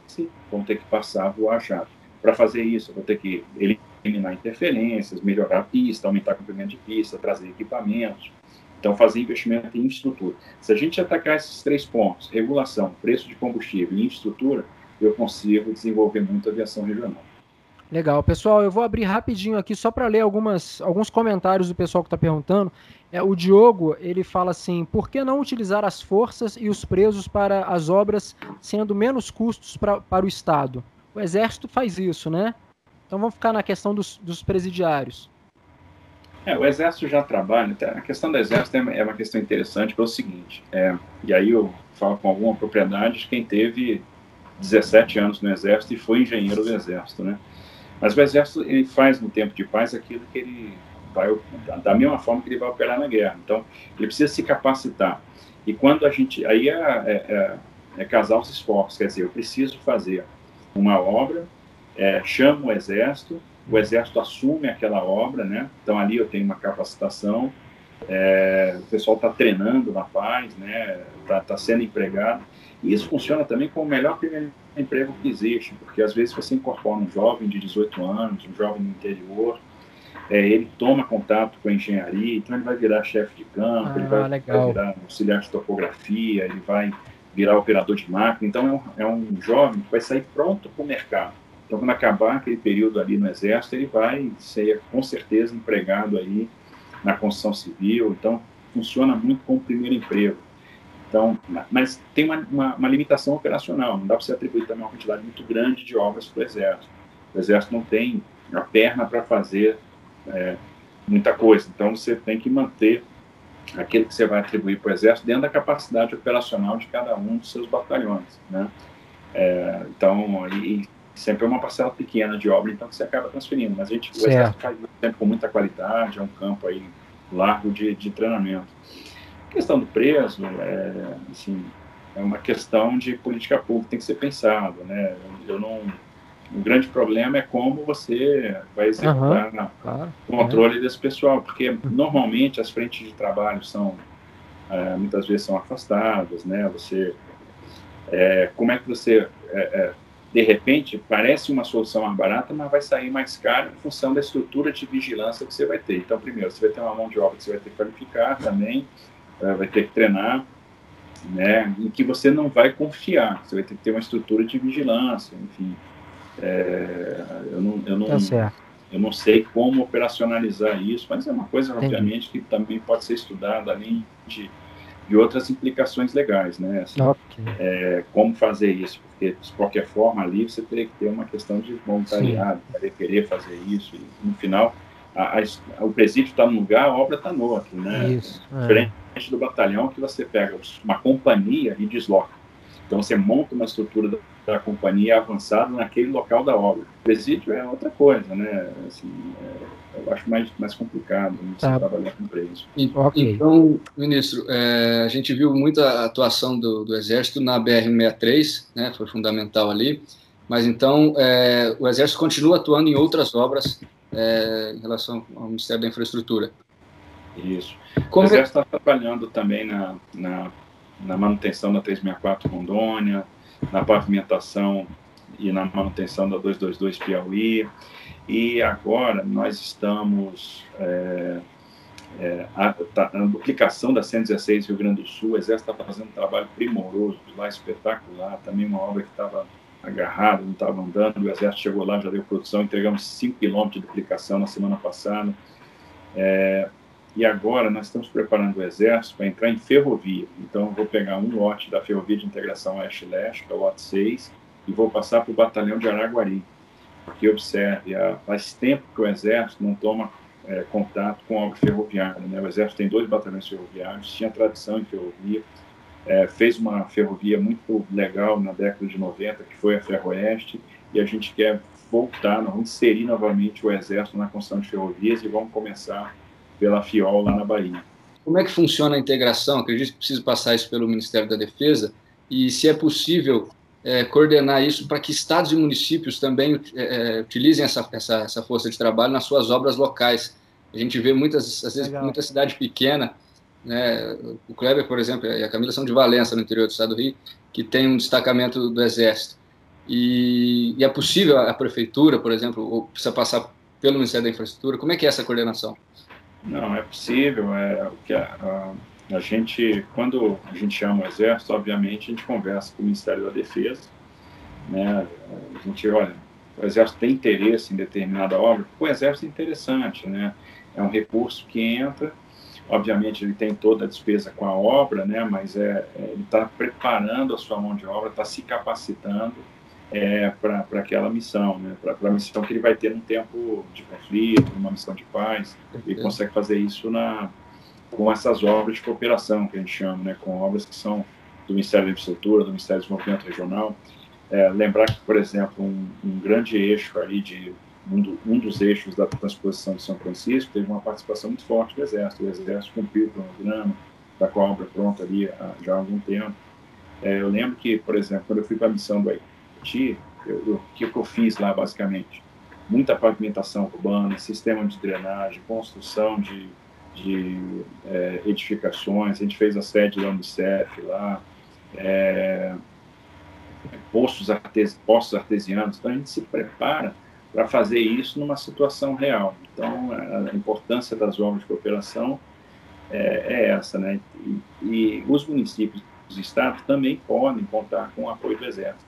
vão ter que passar a voar jato. Para fazer isso, eu vou ter que eliminar interferências, melhorar a pista, aumentar o comprimento de pista, trazer equipamentos. Então, fazer investimento em infraestrutura. Se a gente atacar esses três pontos, regulação, preço de combustível e infraestrutura, eu consigo desenvolver muito a aviação regional. Legal. Pessoal, eu vou abrir rapidinho aqui só para ler algumas, alguns comentários do pessoal que está perguntando. É, o Diogo, ele fala assim, por que não utilizar as forças e os presos para as obras sendo menos custos pra, para o Estado? O Exército faz isso, né? Então vamos ficar na questão dos, dos presidiários. É, o Exército já trabalha, a questão do Exército é, é uma questão interessante, pelo seguinte, é, e aí eu falo com alguma propriedade de quem teve 17 anos no Exército e foi engenheiro do Exército, né? Mas o Exército ele faz no tempo de paz aquilo que ele vai da mesma forma que ele vai operar na guerra. Então ele precisa se capacitar. E quando a gente aí é, é, é, é casar os esforços, quer dizer, eu preciso fazer uma obra, é, chamo o Exército, o Exército assume aquela obra, né? Então ali eu tenho uma capacitação, é, o pessoal está treinando na paz, né? Está tá sendo empregado. E isso funciona também como o melhor primeiro emprego que existe, porque às vezes você incorpora um jovem de 18 anos, um jovem do interior, é, ele toma contato com a engenharia, então ele vai virar chefe de campo, ah, ele vai, vai, virar auxiliar de topografia, ele vai virar operador de máquina. Então é um, é um jovem que vai sair pronto para o mercado. Então, quando acabar aquele período ali no Exército, ele vai ser com certeza empregado aí na construção civil. Então, funciona muito como primeiro emprego. Então, mas tem uma, uma, uma limitação operacional, não dá para você atribuir também uma quantidade muito grande de obras para o Exército. O Exército não tem a perna para fazer é, muita coisa, então você tem que manter aquilo que você vai atribuir para o Exército dentro da capacidade operacional de cada um dos seus batalhões. Né? É, então, e, sempre é uma parcela pequena de obra, então você acaba transferindo. Mas a gente, o Exército faz sempre com muita qualidade, é um campo aí largo de, de treinamento. A questão do preso, é, assim, é uma questão de política pública, tem que ser pensado, né? Eu não, o grande problema é como você vai executar uhum, claro, o controle é. desse pessoal, porque normalmente as frentes de trabalho são é, muitas vezes são afastadas, né? Você é, como é que você é, é, de repente parece uma solução mais barata, mas vai sair mais caro em função da estrutura de vigilância que você vai ter. Então, primeiro, você vai ter uma mão de obra que você vai ter que qualificar também, é, vai ter que treinar, né, em que você não vai confiar, você vai ter que ter uma estrutura de vigilância, enfim. É, eu, não, eu, não, tá eu não sei como operacionalizar isso, mas é uma coisa, Entendi. obviamente, que também pode ser estudada além de, de outras implicações legais, né? Assim, okay. é, como fazer isso, porque de qualquer forma ali você teria que ter uma questão de voluntariado, querer fazer isso, e no final a, a, o presídio está num lugar, a obra está no outro, né? Isso, é. Diferente do batalhão que você pega uma companhia e desloca. Então você monta uma estrutura da, companhia avançada naquele local da obra. O presídio é outra coisa, né? Assim, é, eu acho mais, mais complicado né, tá. trabalhar com preso. Okay. Então, ministro, é, a gente viu muita atuação do, do Exército na BR-63, né? Foi fundamental ali. Mas então é, o Exército continua atuando em outras obras é, em relação ao Ministério da Infraestrutura. Isso. Como o Exército está trabalhando também na, na, na, manutenção da 364 Rondônia, na pavimentação e na manutenção da 222 Piauí. E agora nós estamos. É, é, a, tá, a, duplicação da 116 Rio Grande do Sul, o Exército está fazendo um trabalho primoroso lá, espetacular, também uma obra que estava agarrado, não estava andando. O Exército chegou lá, já deu produção, entregamos 5 quilômetros de duplicação na semana passada. É, e agora nós estamos preparando o Exército para entrar em ferrovia. Então, eu vou pegar um lote da Ferrovia de Integração Oeste-Leste, que é o lote 6, e vou passar para o Batalhão de Araguari. Porque, observe, há, faz tempo que o Exército não toma é, contato com a obra ferroviária. Né? O Exército tem dois batalhões ferroviários, tinha tradição em ferrovia, é, fez uma ferrovia muito legal na década de 90, que foi a Ferroeste, e a gente quer voltar, vamos inserir novamente o Exército na construção de ferrovias e vamos começar pela FIOL lá na Bahia. Como é que funciona a integração? Acredito que precisa passar isso pelo Ministério da Defesa, e se é possível é, coordenar isso para que estados e municípios também é, utilizem essa, essa, essa força de trabalho nas suas obras locais. A gente vê muitas, às vezes, muita cidade pequena, né? o Kleber, por exemplo, e a Camila são de Valença, no interior do estado do Rio, que tem um destacamento do Exército. E, e é possível a prefeitura, por exemplo, ou precisa passar pelo Ministério da Infraestrutura? Como é que é essa coordenação? Não, é possível. É, o que a, a, a, gente, quando a gente chama o Exército, obviamente a gente conversa com o Ministério da Defesa, né? A gente olha, o Exército tem interesse em determinada obra, o Exército é interessante, né? É um recurso que entra, obviamente ele tem toda a despesa com a obra, né? Mas é, é ele está preparando a sua mão de obra, está se capacitando é, para aquela missão, né? para a missão que ele vai ter num tempo de conflito, numa missão de paz. Ele consegue fazer isso na, com essas obras de cooperação, que a gente chama, né? com obras que são do Ministério da Infraestrutura, do Ministério do Desenvolvimento Regional. É, lembrar que, por exemplo, um, um grande eixo ali de um, do, um, dos eixos da transposição de São Francisco teve uma participação muito forte do Exército. O Exército cumpriu o cronograma, está com a obra pronta ali há, já há algum tempo. É, eu lembro que, por exemplo, quando eu fui para a missão do Haiti, o que, eu fiz lá, basicamente? Muita pavimentação urbana, sistema de drenagem, construção de, de é, edificações, a gente fez a sede da Unicef lá, é, poços, artes, poços artesianos, então a gente se prepara para fazer isso numa situação real. Então, a importância das obras de cooperação é, é essa, né? E, e, os municípios os estados também podem contar com o apoio do Exército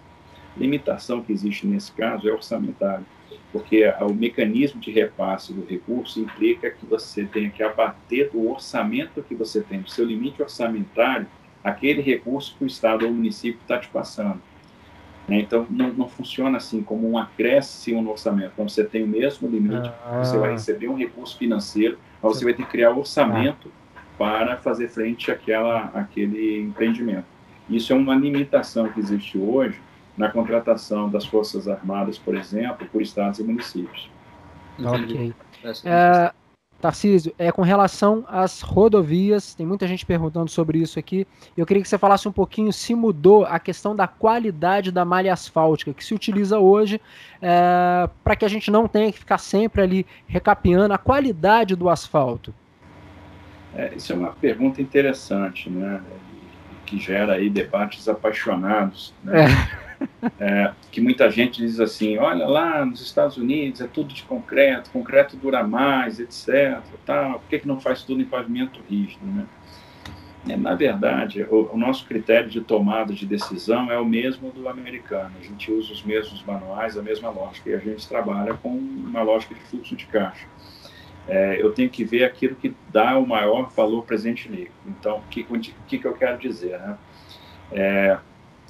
limitação que existe nesse caso é orçamentária, porque o mecanismo de repasse do recurso implica que você tenha que abater do orçamento que você tem, do seu limite orçamentário, aquele recurso que o Estado ou o município está te passando. Né? Então, não, não, funciona assim como um acréscimo no orçamento. Quando você tem o mesmo limite, ah. você vai receber um recurso financeiro, mas você vai ter que criar orçamento ah. para fazer frente àquela, àquele empreendimento. Isso é uma limitação que existe hoje na contratação das Forças Armadas, por exemplo, por estados e municípios. Ok. É, Tarcísio, é com relação às rodovias, tem muita gente perguntando sobre isso aqui. Eu queria que você falasse um pouquinho se mudou a questão da qualidade da malha asfáltica que se utiliza hoje, é, para que a gente não tenha que ficar sempre ali recapeando a qualidade do asfalto. É, isso é uma pergunta interessante, né? Que gera aí debates apaixonados. Né? É é, que muita gente diz assim, olha lá nos Estados Unidos é tudo de concreto, concreto dura mais, etc. Tal. Por que, que não faz tudo em pavimento rígido? Né? É, na verdade, o, o, nosso critério de tomada de decisão é o mesmo do americano. A gente usa os mesmos manuais, a mesma lógica, e a gente trabalha com uma lógica de fluxo de caixa. É, eu tenho que ver aquilo que dá o maior valor presente líquido. Então, o que, que, que eu quero dizer? Né? É,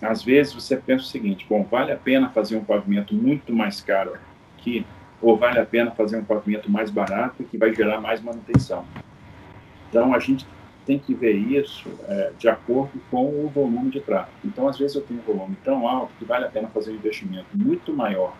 às vezes você pensa o seguinte: bom, vale a pena fazer um pavimento muito mais caro aqui, ou vale a pena fazer um pavimento mais barato que vai gerar mais manutenção? Então a gente tem que ver isso é, de acordo com o volume de tráfego. Então, às vezes eu tenho um volume tão alto que vale a pena fazer um investimento muito maior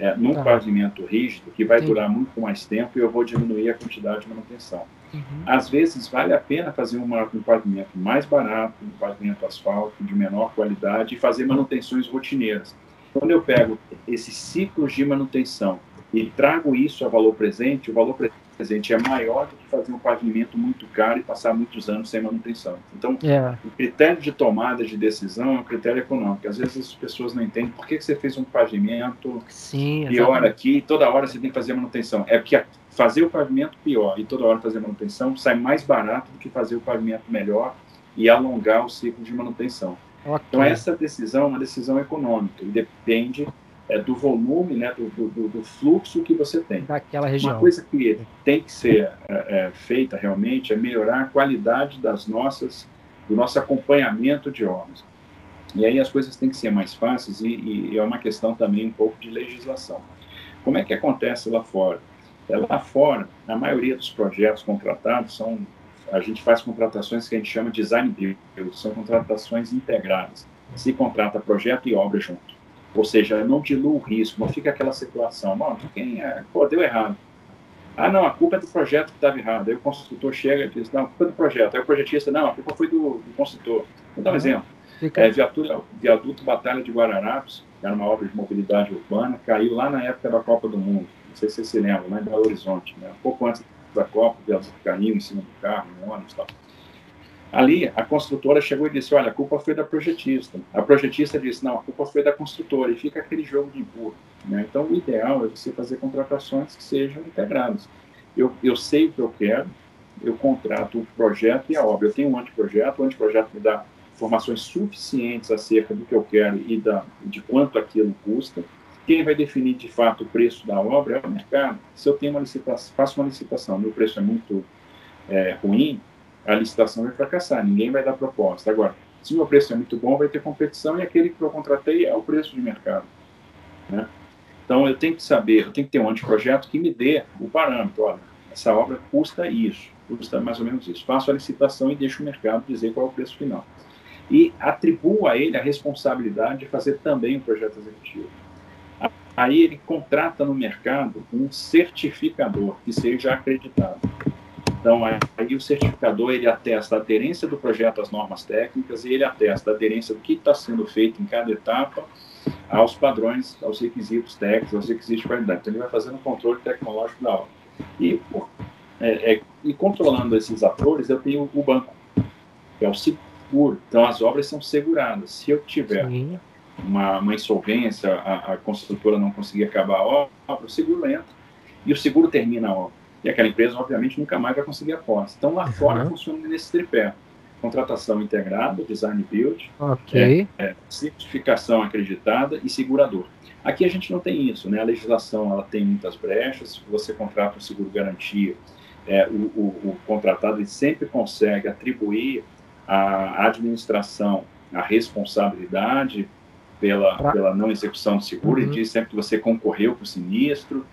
é, num tá. pavimento rígido que vai durar muito mais tempo e eu vou diminuir a quantidade de manutenção. Uhum. Às vezes vale a pena fazer uma, um pavimento mais barato, um pavimento asfalto de menor qualidade e fazer manutenções rotineiras. Quando eu pego esses ciclos de manutenção e trago isso a valor presente, o valor presente é maior do que fazer um pavimento muito caro e passar muitos anos sem manutenção. Então. É. o critério de tomada de decisão é um critério econômico. Às vezes as pessoas não entendem por que você fez um pavimento Sim, pior aqui e toda hora você tem que fazer manutenção. É porque fazer o pavimento pior e toda hora fazer manutenção sai mais barato do que fazer o pavimento melhor e alongar o ciclo de manutenção. Okay. Então, essa decisão é uma decisão econômica e depende é, do volume, né, do, do, do, fluxo que você tem. Daquela região. Uma coisa que tem que ser é, é, feita realmente é melhorar a qualidade das nossas, do nosso acompanhamento de obras. E aí as coisas têm que ser mais fáceis e, e é uma questão também um pouco de legislação. Como é que acontece lá fora? É, lá fora, a maioria dos projetos contratados são, a gente faz contratações que a gente chama de design build, são contratações integradas. Se contrata projeto e obra junto. Ou seja, não dilua o risco, não fica aquela situação, mano, quem é, pô, deu errado. Ah, não, a culpa é do projeto que estava errado. Aí o construtor chega e diz, não, a culpa é do projeto. Aí o projetista, não, a culpa foi do, do construtor. Vou dar um exemplo. Fica... É, viatura, viaduto Batalha de Guararapes, que era uma obra de mobilidade urbana, caiu lá na época da Copa do Mundo. Não sei se você se lembra, lá em Belo Horizonte. Né? Um pouco antes da Copa, o viaduto caiu em cima do carro, no ônibus e tal. Ali, a construtora chegou e disse: Olha, a culpa foi da projetista. A projetista disse: Não, a culpa foi da construtora. E fica aquele jogo de empurra. Né? Então, o ideal é você fazer contratações que sejam integradas. Eu, eu sei o que eu quero, eu contrato o projeto e a obra. Eu tenho um anteprojeto, o anteprojeto me dá informações suficientes acerca do que eu quero e da, de quanto aquilo custa. Quem vai definir de fato o preço da obra é o mercado. Se eu tenho uma licitação, faço uma licitação, meu preço é muito é, ruim, a licitação vai fracassar, ninguém vai dar proposta. Agora, se o meu preço é muito bom, vai ter competição e aquele que eu contratei é o preço de mercado. Né? Então, eu tenho que saber, eu tenho que ter um anteprojeto que me dê o parâmetro. Olha, essa obra custa isso, custa mais ou menos isso. Faço a licitação e deixo o mercado dizer qual é o preço final. E atribuo a ele a responsabilidade de fazer também o projeto executivo. Aí ele contrata no mercado um certificador que seja acreditado. Então, aí o certificador ele atesta a aderência do projeto às normas técnicas e ele atesta a aderência do que está sendo feito em cada etapa aos padrões, aos requisitos técnicos, aos requisitos de qualidade. Então, ele vai fazendo o controle tecnológico da obra. E, é, é, e controlando esses atores, eu tenho o banco, que é o seguro. Então, as obras são seguradas. Se eu tiver uma, uma, insolvência, a, a construtora não conseguir acabar a obra, o seguro entra e o seguro termina a obra. E aquela empresa, obviamente, nunca mais vai conseguir a posse. Então, lá uhum. fora funciona nesse tripé. Contratação integrada, design build, okay. é, é, certificação acreditada e segurador. Aqui a gente não tem isso, né? A legislação ela tem muitas brechas. Você contrata um seguro garantia, é, o, o, o, contratado ele sempre consegue atribuir à administração a responsabilidade pela, pela não execução do seguro. Uhum. Ele diz sempre que você concorreu para o sinistro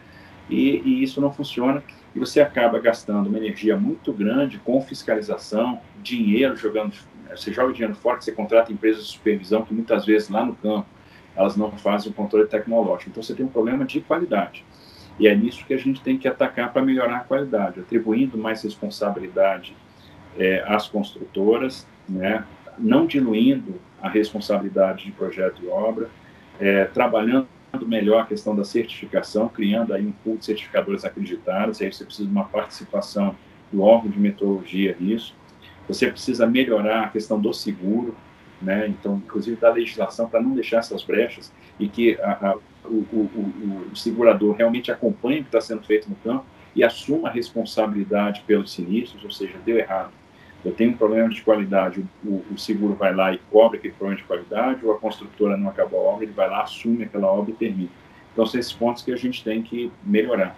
e, e isso não funciona e você acaba gastando uma energia muito grande com fiscalização, dinheiro jogando, você joga dinheiro fora, você contrata empresas de supervisão que muitas vezes lá no campo elas não fazem o controle tecnológico. Então você tem um problema de qualidade. E é nisso que a gente tem que atacar para melhorar a qualidade, atribuindo mais responsabilidade é, às construtoras, né, não diluindo a responsabilidade de projeto e obra, é, trabalhando melhor a questão da certificação, criando aí um pool de certificadores acreditados, aí você precisa de uma participação do órgão de metrologia nisso. Você precisa melhorar a questão do seguro, né? Então, inclusive da legislação para não deixar essas brechas e que a, a, o, o, o, segurador realmente acompanhe o que está sendo feito no campo e assuma a responsabilidade pelos sinistros, ou seja, deu errado. Eu tenho um problema de qualidade, o, o seguro vai lá e cobre aquele problema de qualidade, ou a construtora não acabou a obra, ele vai lá, assume aquela obra e termina. Então, são esses pontos que a gente tem que melhorar.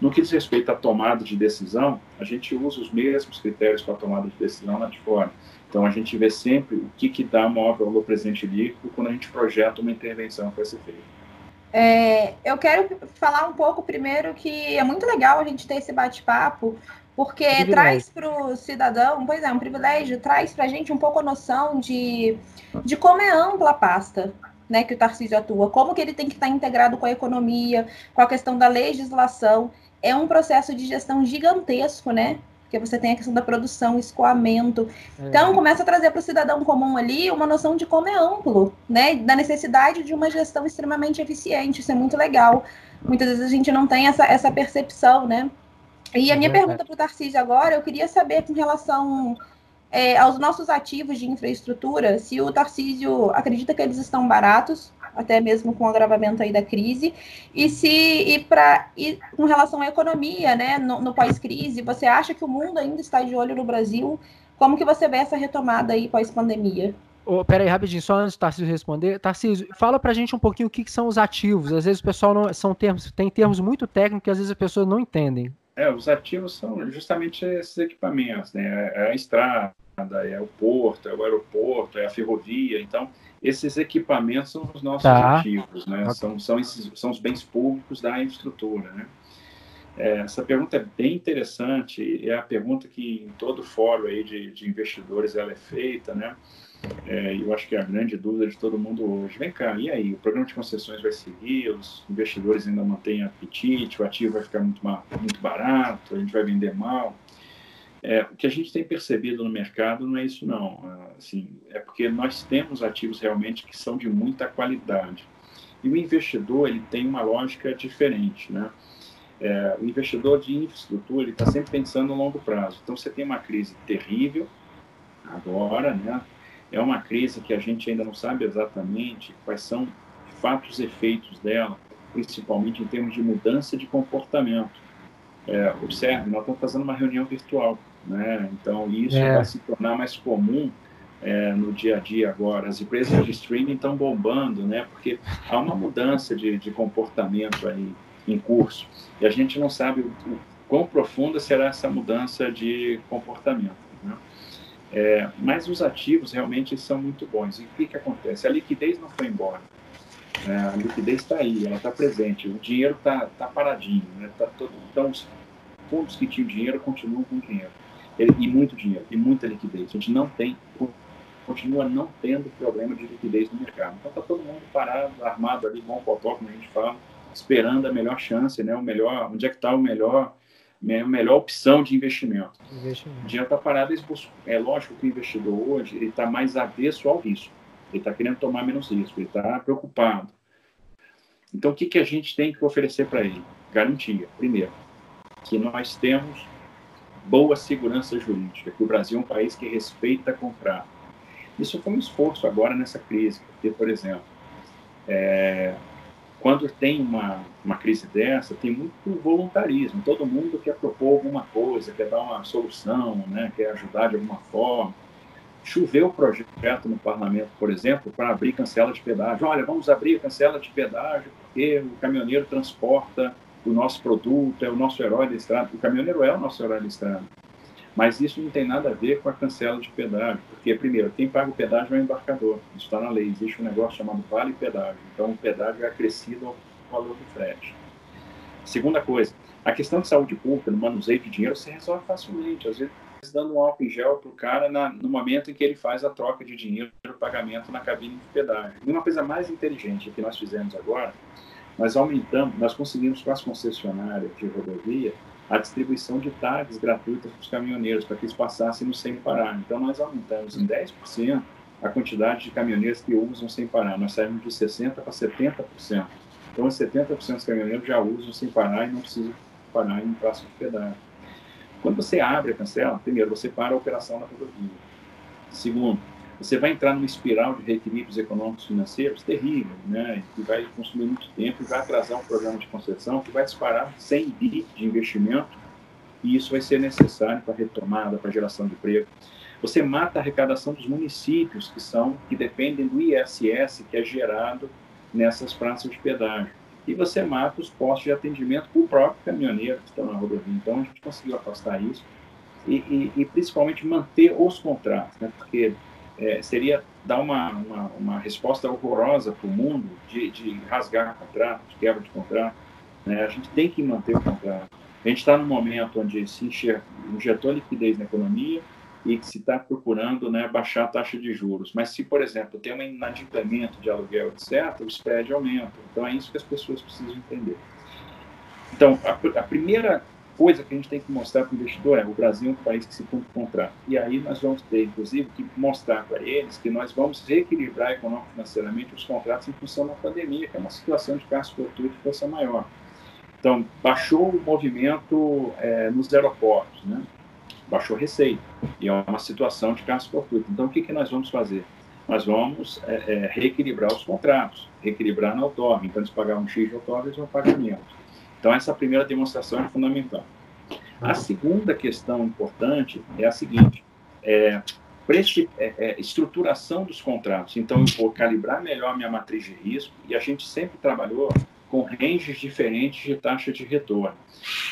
No que diz respeito à tomada de decisão, a gente usa os mesmos critérios para a tomada de decisão lá de fora. Então, a gente vê sempre o que, que dá maior valor presente líquido quando a gente projeta uma intervenção vai ser feita. É, eu quero falar um pouco primeiro que é muito legal a gente ter esse bate-papo, porque privilégio. traz para o cidadão, pois é, um privilégio, traz para a gente um pouco a noção de, de como é ampla a pasta né, que o Tarcísio atua, como que ele tem que estar integrado com a economia, com a questão da legislação. É um processo de gestão gigantesco, né? porque você tem a questão da produção, escoamento. É. Então, começa a trazer para o cidadão comum ali uma noção de como é amplo, né? Da necessidade de uma gestão extremamente eficiente. Isso é muito legal. Muitas vezes a gente não tem essa, essa percepção, né? E a minha é pergunta para o Tarcísio agora, eu queria saber com relação é, aos nossos ativos de infraestrutura, se o Tarcísio acredita que eles estão baratos, até mesmo com o agravamento aí da crise, e se e para e com relação à economia, né, no, no pós-crise, você acha que o mundo ainda está de olho no Brasil? Como que você vê essa retomada aí pós-pandemia? Oh, pera aí, rapidinho, só antes do Tarcísio responder. Tarcísio, fala pra gente um pouquinho o que, que são os ativos. Às vezes o pessoal não são termos, tem termos muito técnicos que às vezes as pessoas não entendem. É, os ativos são justamente esses equipamentos, né? É a estrada, é o porto, é o aeroporto, é a ferrovia. Então, esses equipamentos são os nossos tá. ativos, né? São, são, esses, são os bens públicos da infraestrutura, né? É, essa pergunta é bem interessante é a pergunta que em todo fórum aí de, de investidores ela é feita, né? É, eu acho que é a grande dúvida de todo mundo hoje. Vem cá, e aí? O programa de concessões vai seguir? Os investidores ainda mantêm apetite? O ativo vai ficar muito, muito barato? A gente vai vender mal? É, o que a gente tem percebido no mercado não é isso não, assim, é porque nós temos ativos realmente que são de muita qualidade. E o investidor ele tem uma lógica diferente, né? É, o investidor de infraestrutura ele está sempre pensando no longo prazo. Então você tem uma crise terrível agora, né? É uma crise que a gente ainda não sabe exatamente quais são de fato os efeitos dela, principalmente em termos de mudança de comportamento. É, observe, nós estamos fazendo uma reunião virtual, né? Então isso é. vai se tornar mais comum é, no dia a dia agora. As empresas de streaming estão bombando, né? Porque há uma mudança de, de comportamento aí em curso e a gente não sabe o, o quão profunda será essa mudança de comportamento. É, mas os ativos realmente são muito bons. E o que, que acontece? A liquidez não foi embora. É, a liquidez está aí, ela está presente. O dinheiro está tá paradinho. Né? Tá todo, então, os fundos que tinham dinheiro continuam com dinheiro. E muito dinheiro, e muita liquidez. A gente não tem continua não tendo problema de liquidez no mercado. Então está todo mundo parado, armado ali, bom potó, como a gente fala, esperando a melhor chance, né? O melhor, onde é que está o melhor, melhor opção de investimento. investimento. Dinheiro está parado, é lógico que o investidor hoje ele está mais avesso ao risco. Ele está querendo tomar menos risco, ele está preocupado. Então, o que, que a gente tem que oferecer para ele? Garantia. Primeiro, que nós temos boa segurança jurídica, que o Brasil é um país que respeita comprar isso foi um esforço agora nessa crise, porque, por exemplo, é, quando tem uma, uma crise dessa, tem muito voluntarismo. Todo mundo quer propor alguma coisa, quer dar uma solução, né, quer ajudar de alguma forma. Choveu o projeto no parlamento, por exemplo, para abrir cancela de pedágio. Olha, vamos abrir a cancela de pedágio porque o caminhoneiro transporta o nosso produto, é o nosso herói da estrada. O caminhoneiro é o nosso herói da estrada. Mas isso não tem nada a ver com a cancela de pedágio, porque, primeiro, quem paga o pedágio é o embarcador. Isso está na lei. Existe um negócio chamado vale pedágio. Então, o pedágio é acrescido ao valor do frete. Segunda coisa, a questão de saúde pública, no manuseio de dinheiro, se resolve facilmente. Às vezes, dando um álcool em gel para o cara na, no momento em que ele faz a troca de dinheiro para o pagamento na cabine de pedágio. E uma coisa mais inteligente que nós fizemos agora, nós aumentamos, nós conseguimos com as concessionárias de rodovia a distribuição de tags gratuitas para os caminhoneiros, para que eles passassem no sem parar. Então, nós aumentamos em 10% a quantidade de caminhoneiros que usam sem parar. Nós saímos de 60% para 70%. Então, 70% dos caminhoneiros já usam sem parar e não precisam parar em praça de pedágio. Quando você abre a cancela, primeiro, você para a operação da rodovia. Segundo, você vai entrar numa espiral de reequilíbrios econômicos financeiros terrível, né, que vai consumir muito tempo e vai atrasar um programa de concessão que vai disparar 100 bi de investimento e isso vai ser necessário para retomada, para geração de emprego. Você mata a arrecadação dos municípios que são que dependem do ISS que é gerado nessas praças de pedágio. E você mata os postos de atendimento para o próprio caminhoneiro que estão na rodovia. Então a gente conseguiu afastar isso e, e, e principalmente manter os contratos, né? porque é, seria dar uma, uma, uma resposta horrorosa para o mundo de, de rasgar contrato, de quebra de contrato. Né? A gente tem que manter o contrato. A gente está num momento onde se injetou liquidez na economia e que se está procurando né, baixar a taxa de juros. Mas se, por exemplo, tem um inadimplemento de aluguel, etc., o spread aumenta. Então é isso que as pessoas precisam entender. Então, a, a primeira coisa que a gente tem que mostrar para o investidor é o Brasil é um país que se cumpre contrato. E aí nós vamos ter, inclusive, que mostrar para eles que nós vamos reequilibrar econômico-financeiramente os contratos em função da pandemia, que é uma situação de gasto fortuito de força maior. Então, baixou o movimento é, nos aeroportos, né? baixou receita, e é uma situação de gasto fortuito. Então, o que, que nós vamos fazer? Nós vamos é, é, reequilibrar os contratos, reequilibrar na outorga. Então, eles pagavam um X de outorga, eles vão pagar menos. Então, essa primeira demonstração é fundamental. A segunda questão importante é a seguinte: é, é, é, estruturação dos contratos. Então, eu vou calibrar melhor minha matriz de risco e a gente sempre trabalhou com ranges diferentes de taxa de retorno.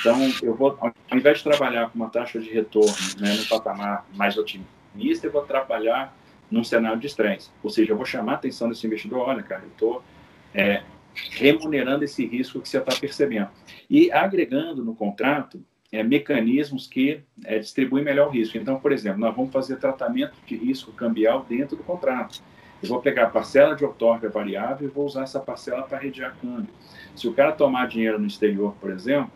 Então, eu vou, ao invés de trabalhar com uma taxa de retorno né, no patamar mais otimista, eu vou trabalhar num cenário de estresse. Ou seja, eu vou chamar a atenção desse investidor: olha, cara, eu estou é, remunerando esse risco que você está percebendo. E agregando no contrato é, mecanismos que é, distribuem melhor o risco. Então, por exemplo, nós vamos fazer tratamento de risco cambial dentro do contrato. Eu vou pegar a parcela de outorga variável e vou usar essa parcela para redear câmbio. Se o cara tomar dinheiro no exterior, por exemplo,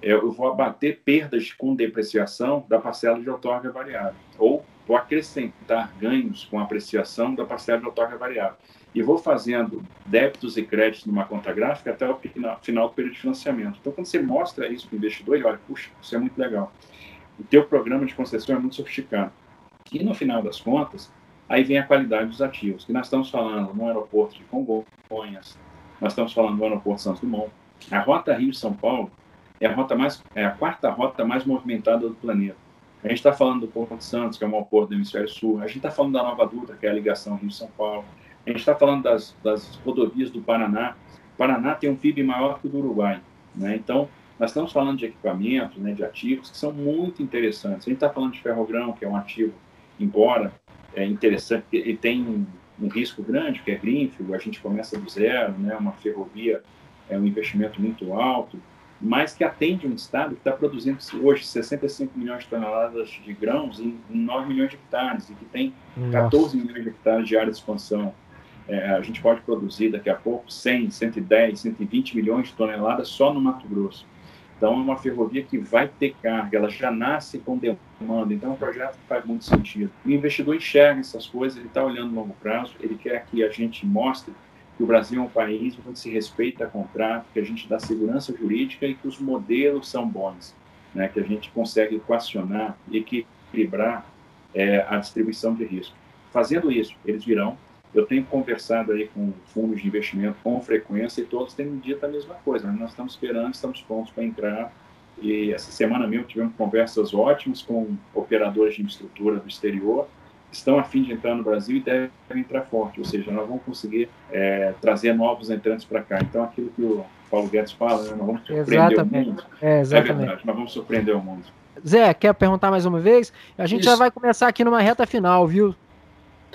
é, eu vou abater perdas com depreciação da parcela de outorga variável, ou vou acrescentar ganhos com apreciação da parcela de outorga variável. E vou fazendo débitos e créditos numa conta gráfica até o final do período de financiamento. Então, quando você mostra isso para o investidor, ele olha, puxa, isso é muito legal. O teu programa de concessão é muito sofisticado. E, no final das contas, aí vem a qualidade dos ativos, que nós estamos falando no aeroporto de Congonhas, nós estamos falando no aeroporto Santos Dumont. A rota Rio-São Paulo é a, rota mais, é a quarta rota mais movimentada do planeta. A gente está falando do Porto de Santos, que é o maior porto do Hemisfério Sul. A gente está falando da Nova Dutra, que é a ligação Rio-São Paulo. A gente está falando das, das, rodovias do Paraná. O Paraná tem um PIB maior que o do Uruguai. Né? Então, nós estamos falando de equipamentos, né, de ativos que são muito interessantes. A gente está falando de ferrogrão, que é um ativo, embora é interessante, ele tem um, um risco grande, que é Greenfield, a gente começa do zero, né, uma ferrovia é um investimento muito alto, mas que atende um estado que está produzindo hoje 65 milhões de toneladas de grãos em, 9 milhões de hectares e que tem 14 milhões de hectares de área de expansão. É, a gente pode produzir daqui a pouco 100, 110, 120 milhões de toneladas só no Mato Grosso. Então, é uma ferrovia que vai ter carga, ela já nasce com demanda, então é um projeto que faz muito sentido. O investidor enxerga essas coisas, ele está olhando longo prazo, ele quer que a gente mostre que o Brasil é um país onde se respeita contrato, que a gente dá segurança jurídica e que os modelos são bons, né? que a gente consegue equacionar e equilibrar é, a distribuição de risco. Fazendo isso, eles virão. Eu tenho conversado aí com fundos de investimento com frequência e todos têm dito a mesma coisa. Né? Nós estamos esperando, estamos prontos para entrar. E essa semana mesmo tivemos conversas ótimas com operadores de infraestrutura do exterior estão a fim de entrar no Brasil e devem entrar forte, ou seja, nós vamos conseguir é, trazer novos entrantes para cá. Então, aquilo que o Paulo Guedes fala, né, nós vamos surpreender exatamente. o mundo. É, exatamente. é verdade, nós vamos surpreender o mundo. Zé, quer perguntar mais uma vez? A gente Isso. já vai começar aqui numa reta final, viu?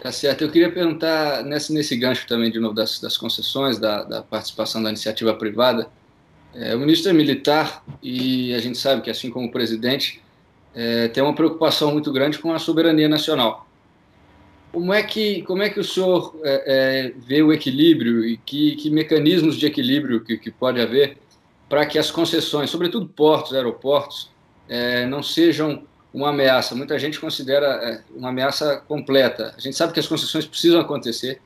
Tá certo. Eu queria perguntar nesse, nesse gancho também, de novo, das, das concessões, da, da participação da iniciativa privada. É, o ministro é militar e a gente sabe que, assim como o presidente, é, tem uma preocupação muito grande com a soberania nacional. Como é que, como é que o senhor é, é, vê o equilíbrio e que, que mecanismos de equilíbrio que, que pode haver para que as concessões, sobretudo portos, aeroportos, é, não sejam uma ameaça? Muita gente considera é, uma ameaça completa. A gente sabe que as concessões precisam acontecer,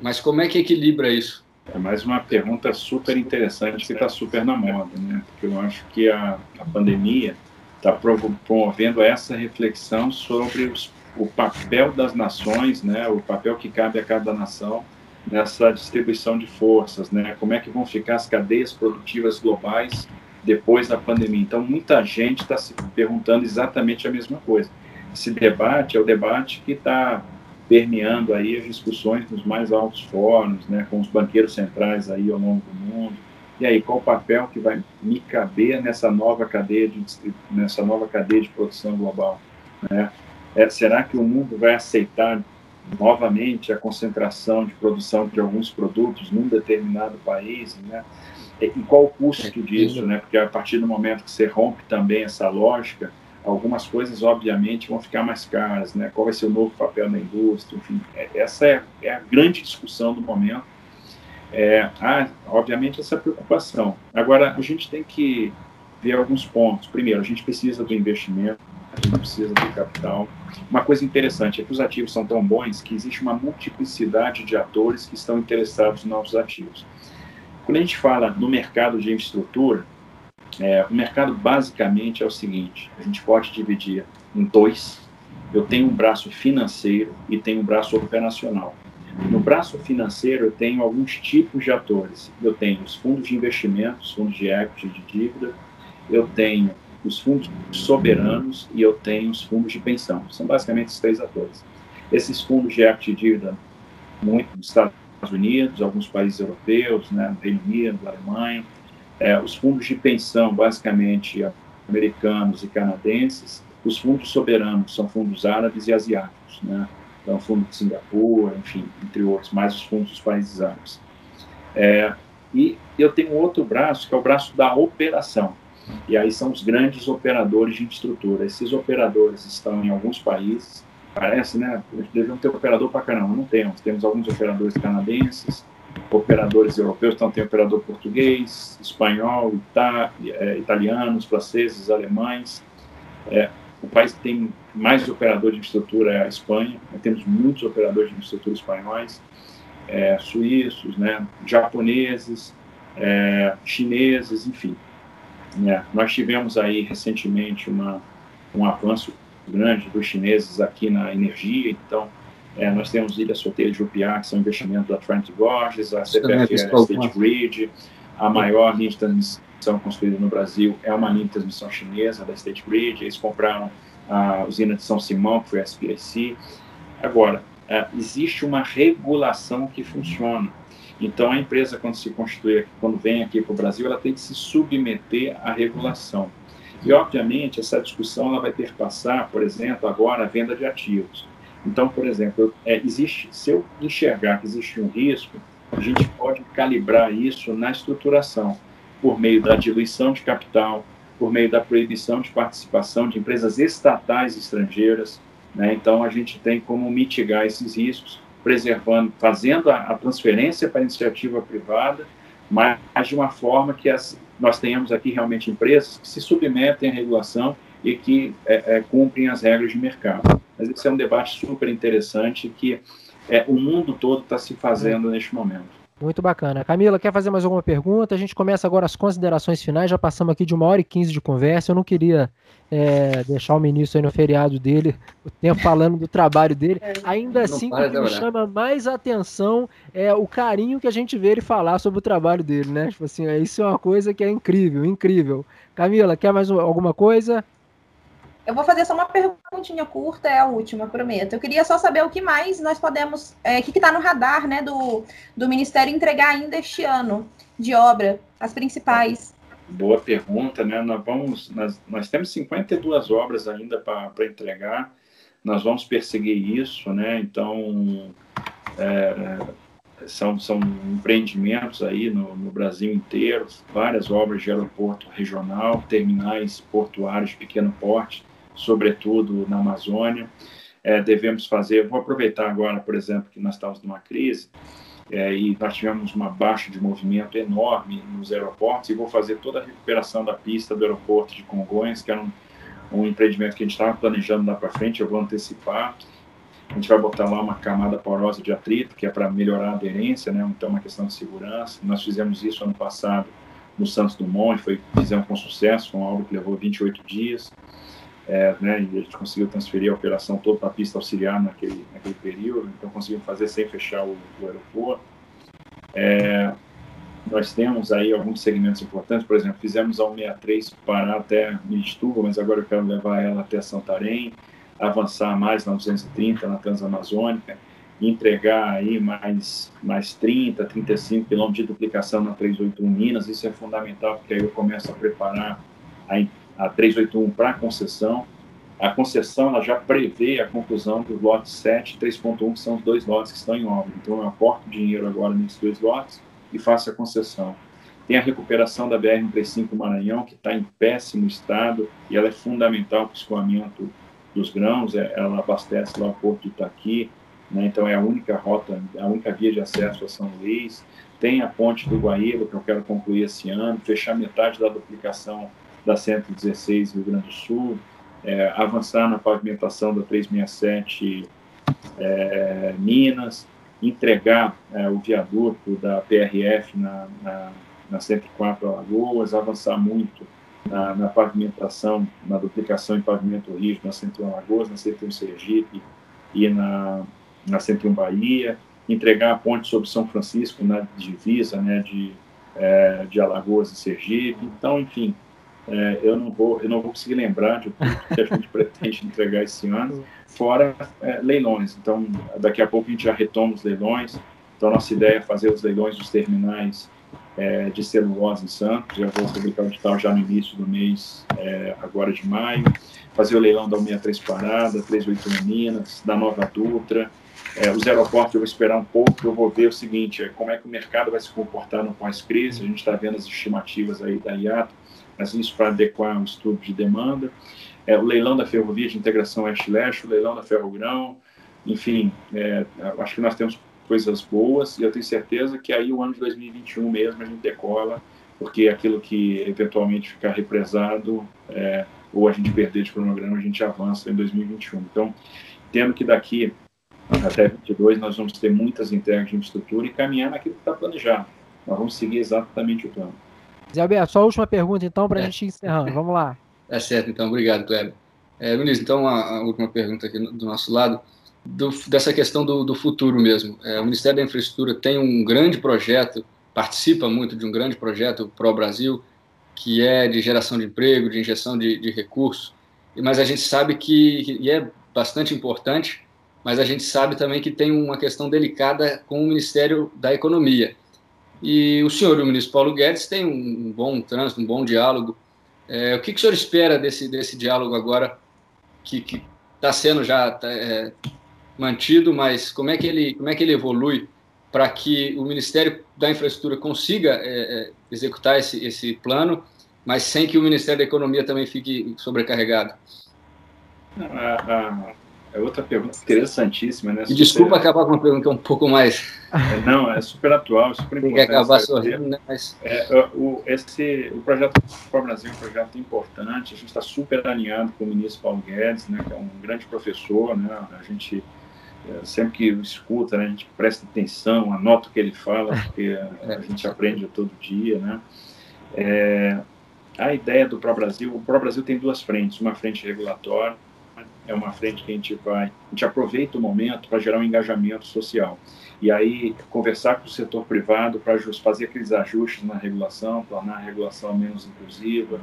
mas como é que equilibra isso? É mais uma pergunta super interessante que está super na moda, né? Porque eu acho que a, a pandemia está promovendo essa reflexão sobre os o papel das nações, né, o papel que cabe a cada nação nessa distribuição de forças, né, como é que vão ficar as cadeias produtivas globais depois da pandemia. Então, muita gente está se perguntando exatamente a mesma coisa. Esse debate é o debate que está permeando aí as discussões nos mais altos fóruns, né, com os banqueiros centrais aí ao longo do mundo. E aí, qual o papel que vai me caber nessa nova cadeia de nessa nova cadeia de produção global, né? É, será que o mundo vai aceitar novamente a concentração de produção de alguns produtos num determinado país, né? E qual o custo disso, né? Porque a partir do momento que você rompe também essa lógica, algumas coisas obviamente vão ficar mais caras, né? Qual vai ser o novo papel na indústria? Enfim, é, essa é, é a grande discussão do momento. É, há, obviamente, essa preocupação. Agora, a gente tem que ver alguns pontos. Primeiro, a gente precisa do investimento a gente precisa do capital. Uma coisa interessante é que os ativos são tão bons que existe uma multiplicidade de atores que estão interessados nos novos ativos. Quando a gente fala no mercado de infraestrutura, é, o mercado basicamente é o seguinte: a gente pode dividir em dois. Eu tenho um braço financeiro e tenho um braço operacional. No braço financeiro, eu tenho alguns tipos de atores. Eu tenho os fundos de investimentos, fundos de equity, de dívida. Eu tenho os fundos soberanos e eu tenho os fundos de pensão. São basicamente os três atores. Esses fundos de equity dívida, muito nos Estados Unidos, alguns países europeus, né, Reino Unido, Alemanha. É, os fundos de pensão, basicamente americanos e canadenses. Os fundos soberanos são fundos árabes e asiáticos, né? Então, fundo de Singapura, enfim, entre outros, mais os fundos dos países árabes. É, e eu tenho outro braço, que é o braço da operação. E aí são os grandes operadores de infraestrutura. Esses operadores estão em alguns países. Parece, né? Devemos ter operador para caramba. Não temos. Temos alguns operadores canadenses, operadores europeus, então tem operador português, espanhol, ita, é, italianos, franceses, alemães. É, o país que tem mais operadores de infraestrutura é a Espanha, nós temos muitos operadores de infraestrutura espanhóis, é, suíços, né, japoneses, é, chineses, enfim. É, nós tivemos aí recentemente uma, um avanço grande dos chineses aqui na energia, então é, nós temos Ilha Solteira de Jupiá, que são investimentos da Trent Gorges, a CPFL State Grid, a maior linha de transmissão construída no Brasil é uma linha de transmissão chinesa da State Grid, eles compraram a usina de São Simão, que foi a SPIC. Agora, é, existe uma regulação que funciona. Então, a empresa, quando se constitui, quando vem aqui para o Brasil, ela tem que se submeter à regulação. E, obviamente, essa discussão ela vai ter que passar, por exemplo, agora a venda de ativos. Então, por exemplo, é, existe, se eu enxergar que existe um risco, a gente pode calibrar isso na estruturação, por meio da diluição de capital, por meio da proibição de participação de empresas estatais estrangeiras. Né? Então, a gente tem como mitigar esses riscos, preservando, fazendo a, a transferência para a iniciativa privada, mas de uma forma que as, nós tenhamos aqui realmente empresas que se submetem à regulação e que é, é, cumprem as regras de mercado. Mas esse é um debate super interessante que é, o mundo todo está se fazendo neste momento. Muito bacana. Camila, quer fazer mais alguma pergunta? A gente começa agora as considerações finais. Já passamos aqui de uma hora e quinze de conversa. Eu não queria é, deixar o ministro aí no feriado dele, o tempo falando do trabalho dele. É. Ainda assim, o que me chama mais atenção é o carinho que a gente vê ele falar sobre o trabalho dele, né? Tipo assim, isso é uma coisa que é incrível, incrível. Camila, quer mais alguma coisa? Eu vou fazer só uma perguntinha curta, é a última, prometo. Eu queria só saber o que mais nós podemos, é, o que está no radar né, do, do Ministério entregar ainda este ano de obra, as principais. Boa pergunta, né? Nós, vamos, nós, nós temos 52 obras ainda para entregar, nós vamos perseguir isso, né? Então, é, são, são empreendimentos aí no, no, Brasil inteiro, várias obras de aeroporto regional, terminais portuários de pequeno porte, sobretudo na Amazônia. É, devemos fazer, vou aproveitar agora, por exemplo, que nós estamos numa crise é, e nós tivemos uma baixa de movimento enorme nos aeroportos e vou fazer toda a recuperação da pista do aeroporto de Congonhas, que era um, um empreendimento que a gente estava planejando lá para frente, eu vou antecipar. A gente vai botar lá uma camada porosa de atrito, que é para melhorar a aderência, né? então uma questão de segurança. Nós fizemos isso ano passado no Santos Dumont, foi, fizemos com sucesso, uma obra que levou 28 dias é, né, e a gente conseguiu transferir a operação toda para a pista auxiliar naquele, naquele período, então conseguimos fazer sem fechar o, o aeroporto. É, nós temos aí alguns segmentos importantes, por exemplo, fizemos a 163 parar até Midituba, mas agora eu quero levar ela até Santarém, avançar mais na 230, na Transamazônica, entregar aí mais, mais 30, 35 quilômetros de duplicação na 381 Minas, isso é fundamental, porque aí eu começo a preparar a a 381 para concessão. A concessão ela já prevê a conclusão dos lotes 7 e 3.1, que são os dois lotes que estão em obra. Então, eu aporto dinheiro agora nesses dois lotes e faço a concessão. Tem a recuperação da BR-135 Maranhão, que está em péssimo estado e ela é fundamental para o escoamento dos grãos. É, ela abastece lá o porto de Itaqui, né? então é a única rota, a única via de acesso a São Luís. Tem a ponte do Guaíba, que eu quero concluir esse ano, fechar metade da duplicação da 116 Rio Grande do Sul, é, avançar na pavimentação da 367 é, Minas, entregar é, o viaduto da PRF na, na, na 104 Alagoas, avançar muito na, na, pavimentação, na duplicação em pavimento rígido na 101 Alagoas, na 101 Sergipe e na, na 101 Bahia, entregar a ponte sobre São Francisco na divisa né, de, é, de Alagoas e Sergipe. Então, enfim, é, eu, não vou, eu não vou conseguir lembrar de tudo que a gente pretende entregar esse ano, fora é, leilões. Então, daqui a pouco a gente já retoma os leilões. Então, nossa ideia é fazer os leilões dos terminais é, de celulose em Santos. Já vou publicar o edital já no início do mês, é, agora de maio. Fazer o leilão da 163 Parada, 381 Minas, da Nova Dutra. É, os aeroportos eu vou esperar um pouco, eu vou ver o seguinte, é, como é que o mercado vai se comportar no pós-crise. A gente está vendo as estimativas aí da IATA mas isso para adequar um estudo de demanda. É, o leilão da ferrovia de integração Oeste-Leste, o leilão da Ferrogrão, enfim, é, acho que nós temos coisas boas, e eu tenho certeza que aí o ano de 2021 mesmo a gente decola, porque aquilo que eventualmente ficar represado, é, ou a gente perder de cronograma, a gente avança em 2021. Então, tendo que daqui até 22 nós vamos ter muitas entregas de infraestrutura e caminhar naquilo que está planejado. Nós vamos seguir exatamente o plano. Zé Alberto, só a última pergunta então para a é. gente encerrar. Vamos lá. É certo, então. Obrigado, Kleber. É, então a, a, última pergunta aqui do nosso lado, do, dessa questão do, do futuro mesmo. É, o Ministério da Infraestrutura tem um grande projeto, participa muito de um grande projeto Pro Brasil, que é de geração de emprego, de injeção de, de recursos, mas a gente sabe que, e é bastante importante, mas a gente sabe também que tem uma questão delicada com o Ministério da Economia. E o senhor e o ministro Paulo Guedes têm um bom trânsito, um bom diálogo. É, o que, que o senhor espera desse, desse diálogo agora, que está sendo já tá, é, mantido, mas como é que ele, como é que ele evolui para que o Ministério da Infraestrutura consiga é, é, executar esse, esse plano, mas sem que o Ministério da Economia também fique sobrecarregado? A, é outra pergunta interessantíssima, né? E desculpa acabar com uma pergunta um pouco mais. É, não, é super atual, super importante. Tem que acabar sorrindo, né? Mas... É, o, esse, o projeto Pro Brasil é um projeto importante, a gente está super alinhado com o ministro Paulo Guedes, né, que é um grande professor, né? A gente é, sempre que escuta, né, a gente presta atenção, anota o que ele fala, porque a gente aprende todo dia, né? É, a ideia do Pro Brasil, o Pro Brasil tem duas frentes, uma frente regulatória é uma frente que a gente vai, a gente aproveita o momento para gerar um engajamento social. E aí, conversar com o setor privado para fazer aqueles ajustes na regulação, tornar a regulação menos inclusiva,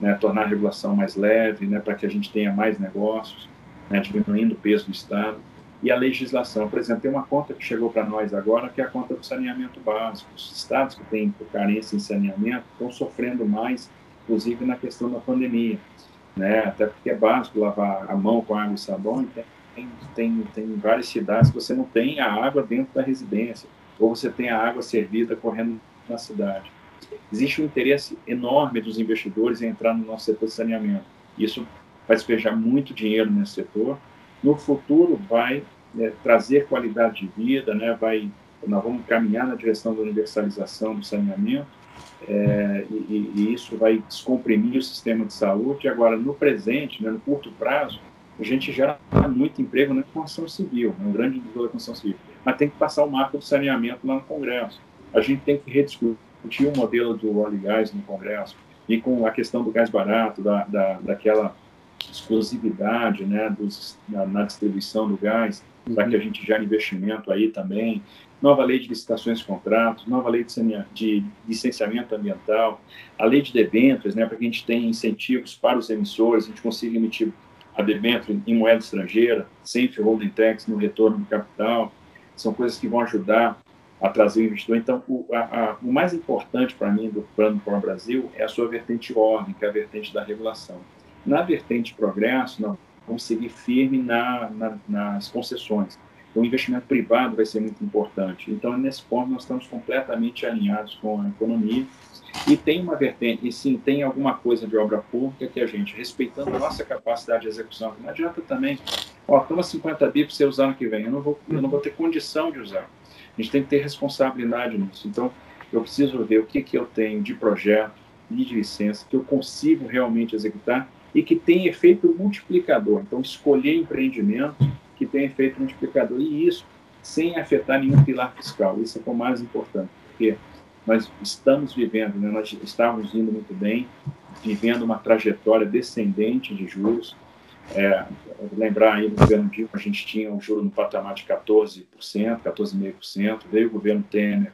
né, tornar a regulação mais leve, né, para que a gente tenha mais negócios, né, diminuindo o peso do Estado. E a legislação, por exemplo, tem uma conta que chegou para nós agora, que é a conta do saneamento básico. Os estados que têm carência em saneamento estão sofrendo mais, inclusive na questão da pandemia né? Até porque é básico lavar a mão com água e sabão. Tem, tem, tem várias cidades que você não tem a água dentro da residência, ou você tem a água servida correndo na cidade. Existe um interesse enorme dos investidores em entrar no nosso setor de saneamento. Isso vai despejar muito dinheiro nesse setor. No futuro, vai né, trazer qualidade de vida, né? vai, nós vamos caminhar na direção da universalização do saneamento é, e, e, isso vai descomprimir o sistema de saúde. Agora, no presente, né, no curto prazo, a gente gera muito emprego na construção civil, né, um grande indústria da construção civil. Mas tem que passar o marco do saneamento lá no Congresso. A gente tem que rediscutir o modelo do óleo e gás no Congresso e com a questão do gás barato, da, da, daquela exclusividade né, dos, na, na distribuição do gás, uhum. para que a gente gere investimento aí também nova lei de licitações e contratos, nova lei de, de licenciamento ambiental, a lei de debêntures, né, para que a gente tenha incentivos para os emissores, a gente consiga emitir a debênture em moeda estrangeira, sem holding tax no retorno do capital, são coisas que vão ajudar a trazer o investidor. Então, o, a, a, o mais importante para mim do Plano para o Brasil é a sua vertente ordem, que é a vertente da regulação. Na vertente progresso, nós vamos seguir firme na, na, nas concessões o investimento privado vai ser muito importante. Então, nesse ponto, nós estamos completamente alinhados com a economia. E tem uma vertente, e sim, tem alguma coisa de obra pública que a gente, respeitando a nossa capacidade de execução, não adianta também, ó, toma 50 bi para você usar no que vem, eu não, vou, eu não vou ter condição de usar. A gente tem que ter responsabilidade nisso. Então, eu preciso ver o que, que eu tenho de projeto, de licença, que eu consigo realmente executar e que tem efeito multiplicador. Então, escolher empreendimento que tem efeito multiplicador. E isso sem afetar nenhum pilar fiscal. Isso é o mais importante, porque nós estamos vivendo, né, nós estávamos indo muito bem, vivendo uma trajetória descendente de juros. É, lembrar aí no governo Dilma, a gente tinha um juro no patamar de 14%, 14,5%. Veio o governo Temer,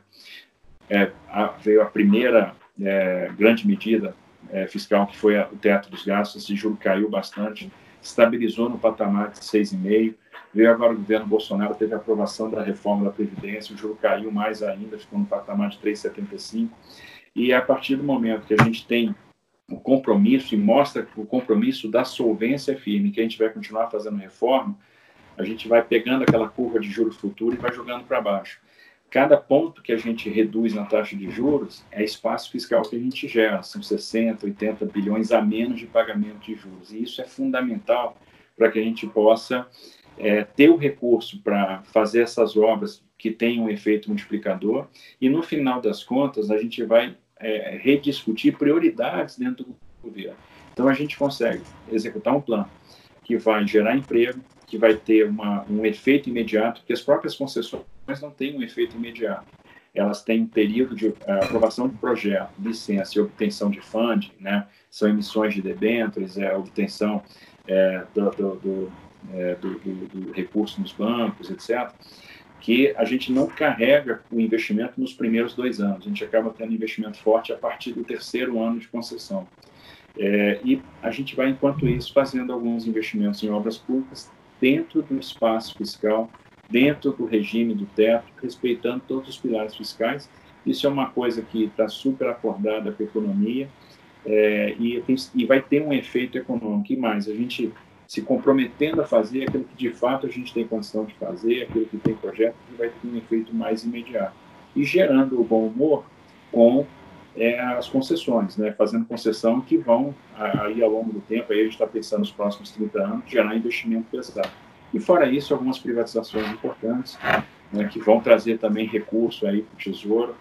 é, a, veio a primeira é, grande medida é, fiscal, que foi a, o teto dos gastos. Esse juro caiu bastante, estabilizou no patamar de 6,5%. Veio agora o governo Bolsonaro, teve a aprovação da reforma da Previdência, o juro caiu mais ainda, ficou no patamar de 3,75. E a partir do momento que a gente tem o compromisso e mostra o compromisso da solvência firme, que a gente vai continuar fazendo reforma, a gente vai pegando aquela curva de juros futuro e vai jogando para baixo. Cada ponto que a gente reduz na taxa de juros é espaço fiscal que a gente gera, são 60, 80 bilhões a menos de pagamento de juros. E isso é fundamental para que a gente possa é, ter o recurso para fazer essas obras que tenham um efeito multiplicador, e no final das contas, a gente vai é, rediscutir prioridades dentro do governo. Então, a gente consegue executar um plano que vai gerar emprego, que vai ter uma, um efeito imediato, porque as próprias concessões não têm um efeito imediato. Elas têm um período de uh, aprovação de projeto, licença e obtenção de funding, né? são emissões de debêntures, é, obtenção é, do, do, do, é, do, do recurso nos bancos, etc., que a gente não carrega o investimento nos primeiros dois anos. A gente acaba tendo investimento forte a partir do terceiro ano de concessão. É, e a gente vai, enquanto isso, fazendo alguns investimentos em obras públicas dentro do espaço fiscal, dentro do regime do teto, respeitando todos os pilares fiscais. Isso é uma coisa que está super acordada com a economia é, e, tem, e vai ter um efeito econômico. E mais, a gente se comprometendo a fazer aquilo que de fato a gente tem condição de fazer, aquilo que tem projeto, que vai ter um efeito mais imediato. E gerando o bom humor com é, as concessões, né? fazendo concessão que vão, aí ao longo do tempo, aí a gente está pensando nos próximos 30 anos, gerar investimento pesado. E fora isso, algumas privatizações importantes, né, que vão trazer também recurso aí para o Tesouro,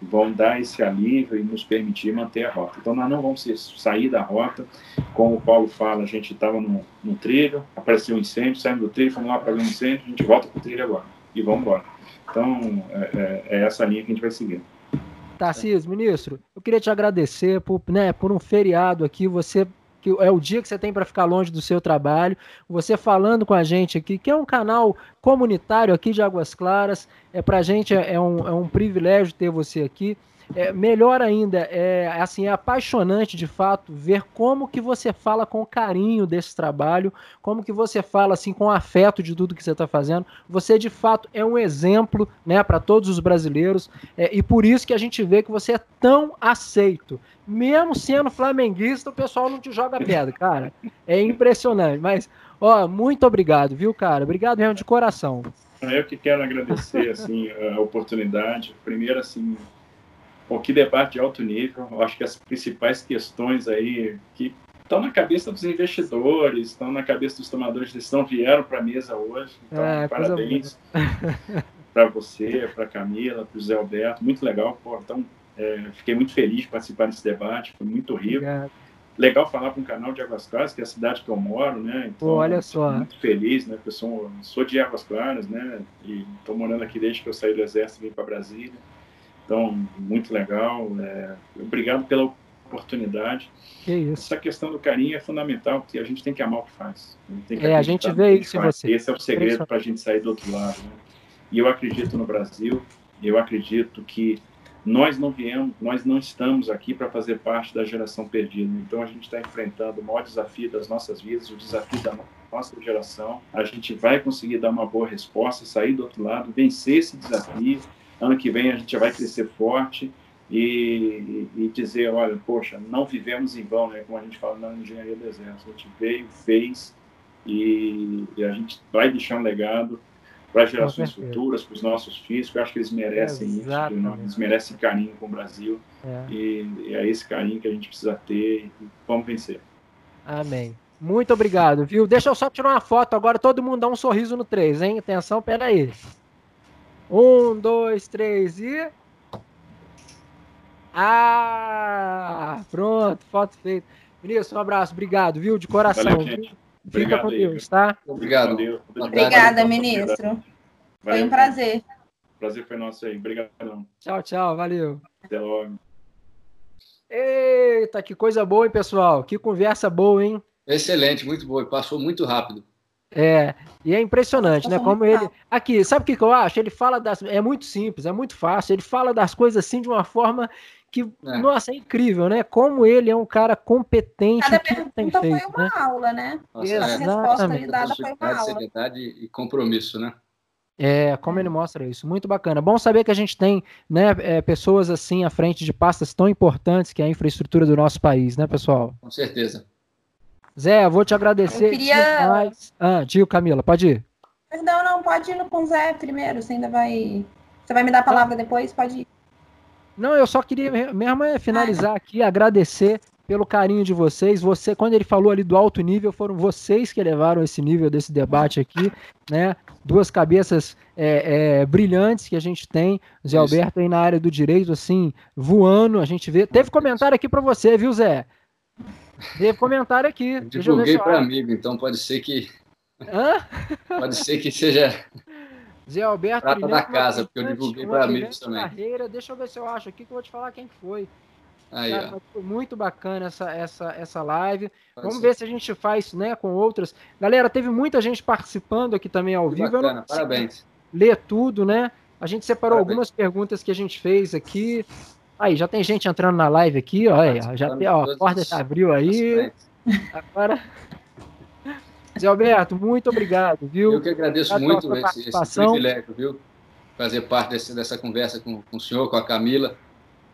vão dar esse alívio e nos permitir manter a rota. Então, nós não vamos sair da rota. Como o Paulo fala, a gente estava no, no, trilho, apareceu um incêndio, saímos do trilho, fomos lá para ver um incêndio, a gente volta para o trilho agora e vamos embora. Então, é, é, é, essa linha que a gente vai seguir. Tarcísio, ministro, eu queria te agradecer por, né, por um feriado aqui, você que é o dia que você tem para ficar longe do seu trabalho, você falando com a gente aqui, que é um canal comunitário aqui de Águas Claras, é para a gente é, é um, é um privilégio ter você aqui. É, melhor ainda, é assim, é apaixonante de fato ver como que você fala com carinho desse trabalho, como que você fala assim com afeto de tudo que você está fazendo. Você de fato é um exemplo, né, para todos os brasileiros é, e por isso que a gente vê que você é tão aceito. Mesmo sendo flamenguista, o pessoal não te joga pedra, cara. É impressionante. Mas, ó, muito obrigado, viu, cara? Obrigado mesmo de coração. Eu que quero agradecer assim a oportunidade. Primeiro, assim, Bom, que debate de alto nível. Eu acho que as principais questões aí que estão na cabeça dos investidores, estão na cabeça dos tomadores de decisão, vieram para a mesa hoje. Então, é, parabéns para você, para Camila, para o Zé Alberto. Muito legal. Pô, então, é, fiquei muito feliz de participar desse debate, foi muito rico. Obrigado. Legal falar com o canal de Águas Claras, que é a cidade que eu moro, né? Então, Pô, olha só. Muito feliz, né? Eu sou, sou de Águas Claras, né? E estou morando aqui desde que eu saí do Exército e vim para Brasília. Então, muito legal. É, obrigado pela oportunidade. Que isso. Essa questão do carinho é fundamental, porque a gente tem que amar o que faz. A é, a gente vê isso em você. Esse é o segredo para a gente sair do outro lado. Né? E eu acredito no Brasil, eu acredito que nós não viemos, nós não estamos aqui para fazer parte da geração perdida. Então a gente está enfrentando o maior desafio das nossas vidas, o desafio da nossa geração. A gente vai conseguir dar uma boa resposta, sair do outro lado, vencer esse desafio ano que vem a gente vai crescer forte e, e, dizer, olha, poxa, não vivemos em vão, né? Como a gente fala na engenharia do exército, a gente veio, fez e, e a gente vai deixar um legado para gerações futuras, para os nossos filhos, que eu acho que eles merecem Exatamente. isso, eles merecem carinho com o Brasil é. E, e, é esse carinho que a gente precisa ter e vamos vencer. Amém. Muito obrigado, viu? Deixa eu só tirar uma foto agora, todo mundo dá um sorriso no 3, hein? Atenção, peraí. aí. Um, dois, três e. Ah! Pronto, foto feita. Ministro, um abraço, obrigado, viu? De coração. Valeu, gente. Fica com Deus, tá? Obrigado. Obrigada, ministro. Foi um prazer. Prazer foi nosso aí. Obrigadão. Tchau, tchau. Valeu. Até logo. Eita, que coisa boa, hein, pessoal? Que conversa boa, hein? Excelente, muito boa. Passou muito rápido. É, e é impressionante, né? Como ele. Aqui, sabe o que, que eu acho? Ele fala das. É muito simples, é muito fácil. Ele fala das coisas assim de uma forma que, é. nossa, é incrível, né? Como ele é um cara competente. Cada pergunta foi uma né? aula, né? Nossa, a resposta dada foi uma aula. Seriedade e compromisso, né? É, como ele mostra isso, muito bacana. Bom saber que a gente tem né, é, pessoas assim à frente de pastas tão importantes que é a infraestrutura do nosso país, né, pessoal? Com certeza. Zé, eu vou te agradecer. Eu queria. Ah, digo, Camila, pode ir. Perdão, não, pode ir com o Zé primeiro. Você ainda vai. Você vai me dar a palavra depois? Pode ir. Não, eu só queria mesmo é finalizar aqui, agradecer pelo carinho de vocês. Você, quando ele falou ali do alto nível, foram vocês que levaram esse nível desse debate aqui, né? Duas cabeças é, é, brilhantes que a gente tem. Zé Isso. Alberto aí na área do direito, assim, voando. A gente vê. Teve comentário aqui para você, viu, Zé? Teve comentário aqui. Eu divulguei para amigo, então pode ser que. Hã? Pode ser que seja. Zé Alberto. Prata da casa, porque eu divulguei para amigos também. Carreira. Deixa eu ver se eu acho aqui que eu vou te falar quem foi. Aí, Cara, muito bacana essa, essa, essa live. Pode Vamos ser. ver se a gente faz né, com outras. Galera, teve muita gente participando aqui também ao vivo. Bacana, parabéns. Ler tudo, né? A gente separou parabéns. algumas perguntas que a gente fez aqui. Aí, já tem gente entrando na live aqui, ó. Aí, já tem, ó, a porta já abriu aí. Agora. Zé Alberto, muito obrigado, viu? Eu que agradeço obrigado muito esse, esse, privilégio, viu? Fazer parte desse, dessa conversa com, com o senhor, com a Camila.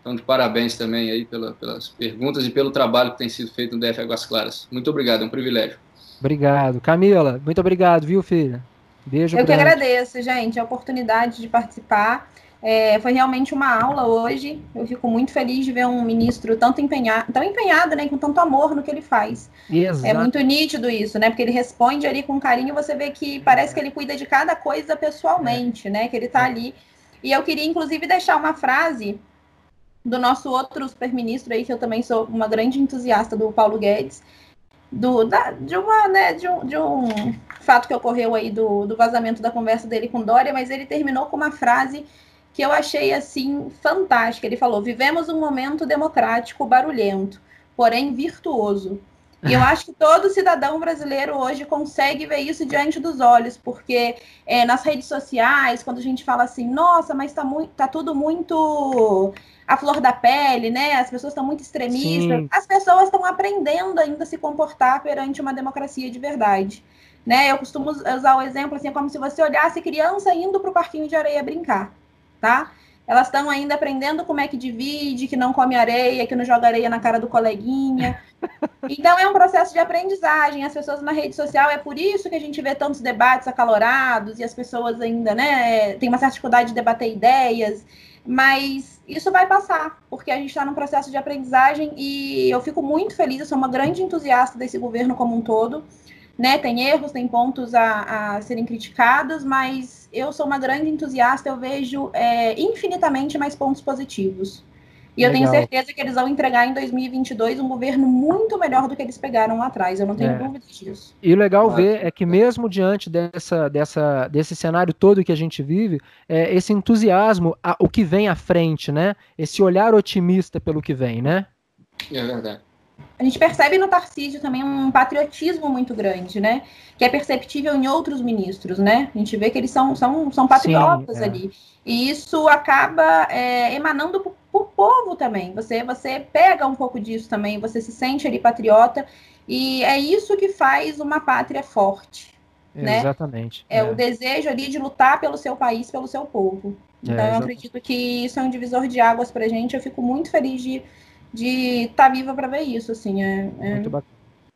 Então, de parabéns também aí pela, pelas perguntas e pelo trabalho que tem sido feito no DF Águas Claras. Muito obrigado, é um privilégio. Obrigado. Camila, muito obrigado, viu, filha? Beijo. Eu grande. que agradeço, gente, a oportunidade de participar. É, foi realmente uma aula hoje. Eu fico muito feliz de ver um ministro tanto empenhado, tão empenhado, né, com tanto amor no que ele faz. Exato. É muito nítido isso, né? Porque ele responde ali com carinho, você vê que parece que ele cuida de cada coisa pessoalmente, é. né? Que ele está ali. E eu queria, inclusive, deixar uma frase do nosso outro super-ministro aí, que eu também sou uma grande entusiasta do Paulo Guedes, do, da, de, uma, né, de, um, de um fato que ocorreu aí do, do vazamento da conversa dele com Dória, mas ele terminou com uma frase que eu achei assim fantástica. Ele falou: "Vivemos um momento democrático barulhento, porém virtuoso. E eu acho que todo cidadão brasileiro hoje consegue ver isso diante dos olhos, porque é, nas redes sociais, quando a gente fala assim, nossa, mas tá, muito, tá tudo muito a flor da pele, né? As pessoas estão muito extremistas. Sim. As pessoas estão aprendendo ainda a se comportar perante uma democracia de verdade. Né? Eu costumo usar o exemplo assim, como se você olhasse criança indo para o parquinho de areia brincar, tá? Elas estão ainda aprendendo como é que divide, que não come areia, que não joga areia na cara do coleguinha. Então é um processo de aprendizagem. As pessoas na rede social é por isso que a gente vê tantos debates acalorados e as pessoas ainda, né, têm uma certa dificuldade de debater ideias. Mas isso vai passar, porque a gente está num processo de aprendizagem e eu fico muito feliz. Eu sou uma grande entusiasta desse governo como um todo né? Tem erros, tem pontos a, a serem criticados, mas eu sou uma grande entusiasta, eu vejo é, infinitamente mais pontos positivos. E Legal. eu tenho certeza que eles vão entregar em 2022 um governo muito melhor do que eles pegaram lá atrás. Eu não tenho é. dúvida disso. E o legal ver é que mesmo diante dessa, dessa, desse cenário todo que a gente vive, é, esse entusiasmo, a, o que vem à frente, né? Esse olhar otimista pelo que vem, né? É verdade a gente percebe no Tarcísio também um patriotismo muito grande, né? Que é perceptível em outros ministros, né? A gente vê que eles são, são, são patriotas Sim, é. ali. E isso acaba é, emanando para o povo também. Você, você pega um pouco disso também, você se sente ali patriota. E é isso que faz uma pátria forte. Né? Exatamente. É, é, o desejo ali de lutar pelo seu país, pelo seu povo. É, então, eu acredito que isso é um divisor de águas para a gente. Eu fico muito feliz de de estar tá viva para ver isso, assim, é, é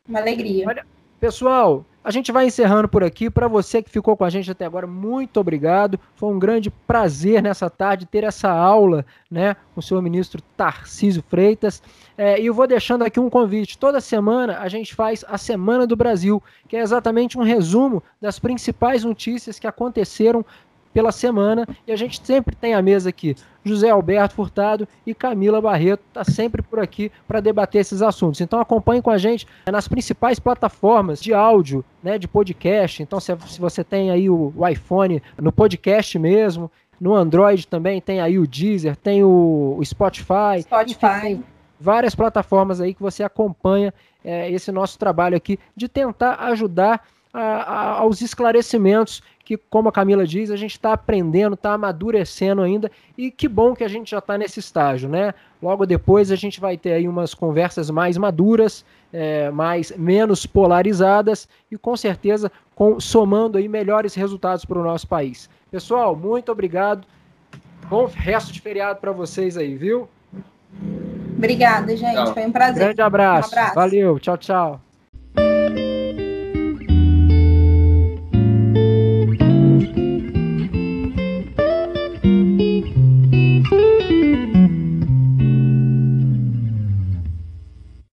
uma alegria. Olha, pessoal, a gente vai encerrando por aqui. Para você que ficou com a gente até agora, muito obrigado. Foi um grande prazer nessa tarde ter essa aula né, com o senhor ministro Tarcísio Freitas. É, e eu vou deixando aqui um convite. Toda semana a gente faz a Semana do Brasil, que é exatamente um resumo das principais notícias que aconteceram pela semana. E a gente sempre tem a mesa aqui. José Alberto Furtado e Camila Barreto está sempre por aqui para debater esses assuntos. Então acompanhe com a gente nas principais plataformas de áudio, né, de podcast. Então se, se você tem aí o, o, iPhone no podcast mesmo, no Android também tem aí o Deezer, tem o, o Spotify. Spotify. Enfim, várias plataformas aí que você acompanha é, esse nosso trabalho aqui de tentar ajudar a, a, aos esclarecimentos que, como a Camila diz, a gente está aprendendo, está amadurecendo ainda, e que bom que a gente já está nesse estágio, né? Logo depois a gente vai ter aí umas conversas mais maduras, é, mais menos polarizadas e com certeza com, somando aí melhores resultados para o nosso país. Pessoal, muito obrigado. Bom resto de feriado para vocês aí, viu? Obrigada, gente. Foi um prazer. Grande abraço. Um abraço. Valeu. Tchau, tchau.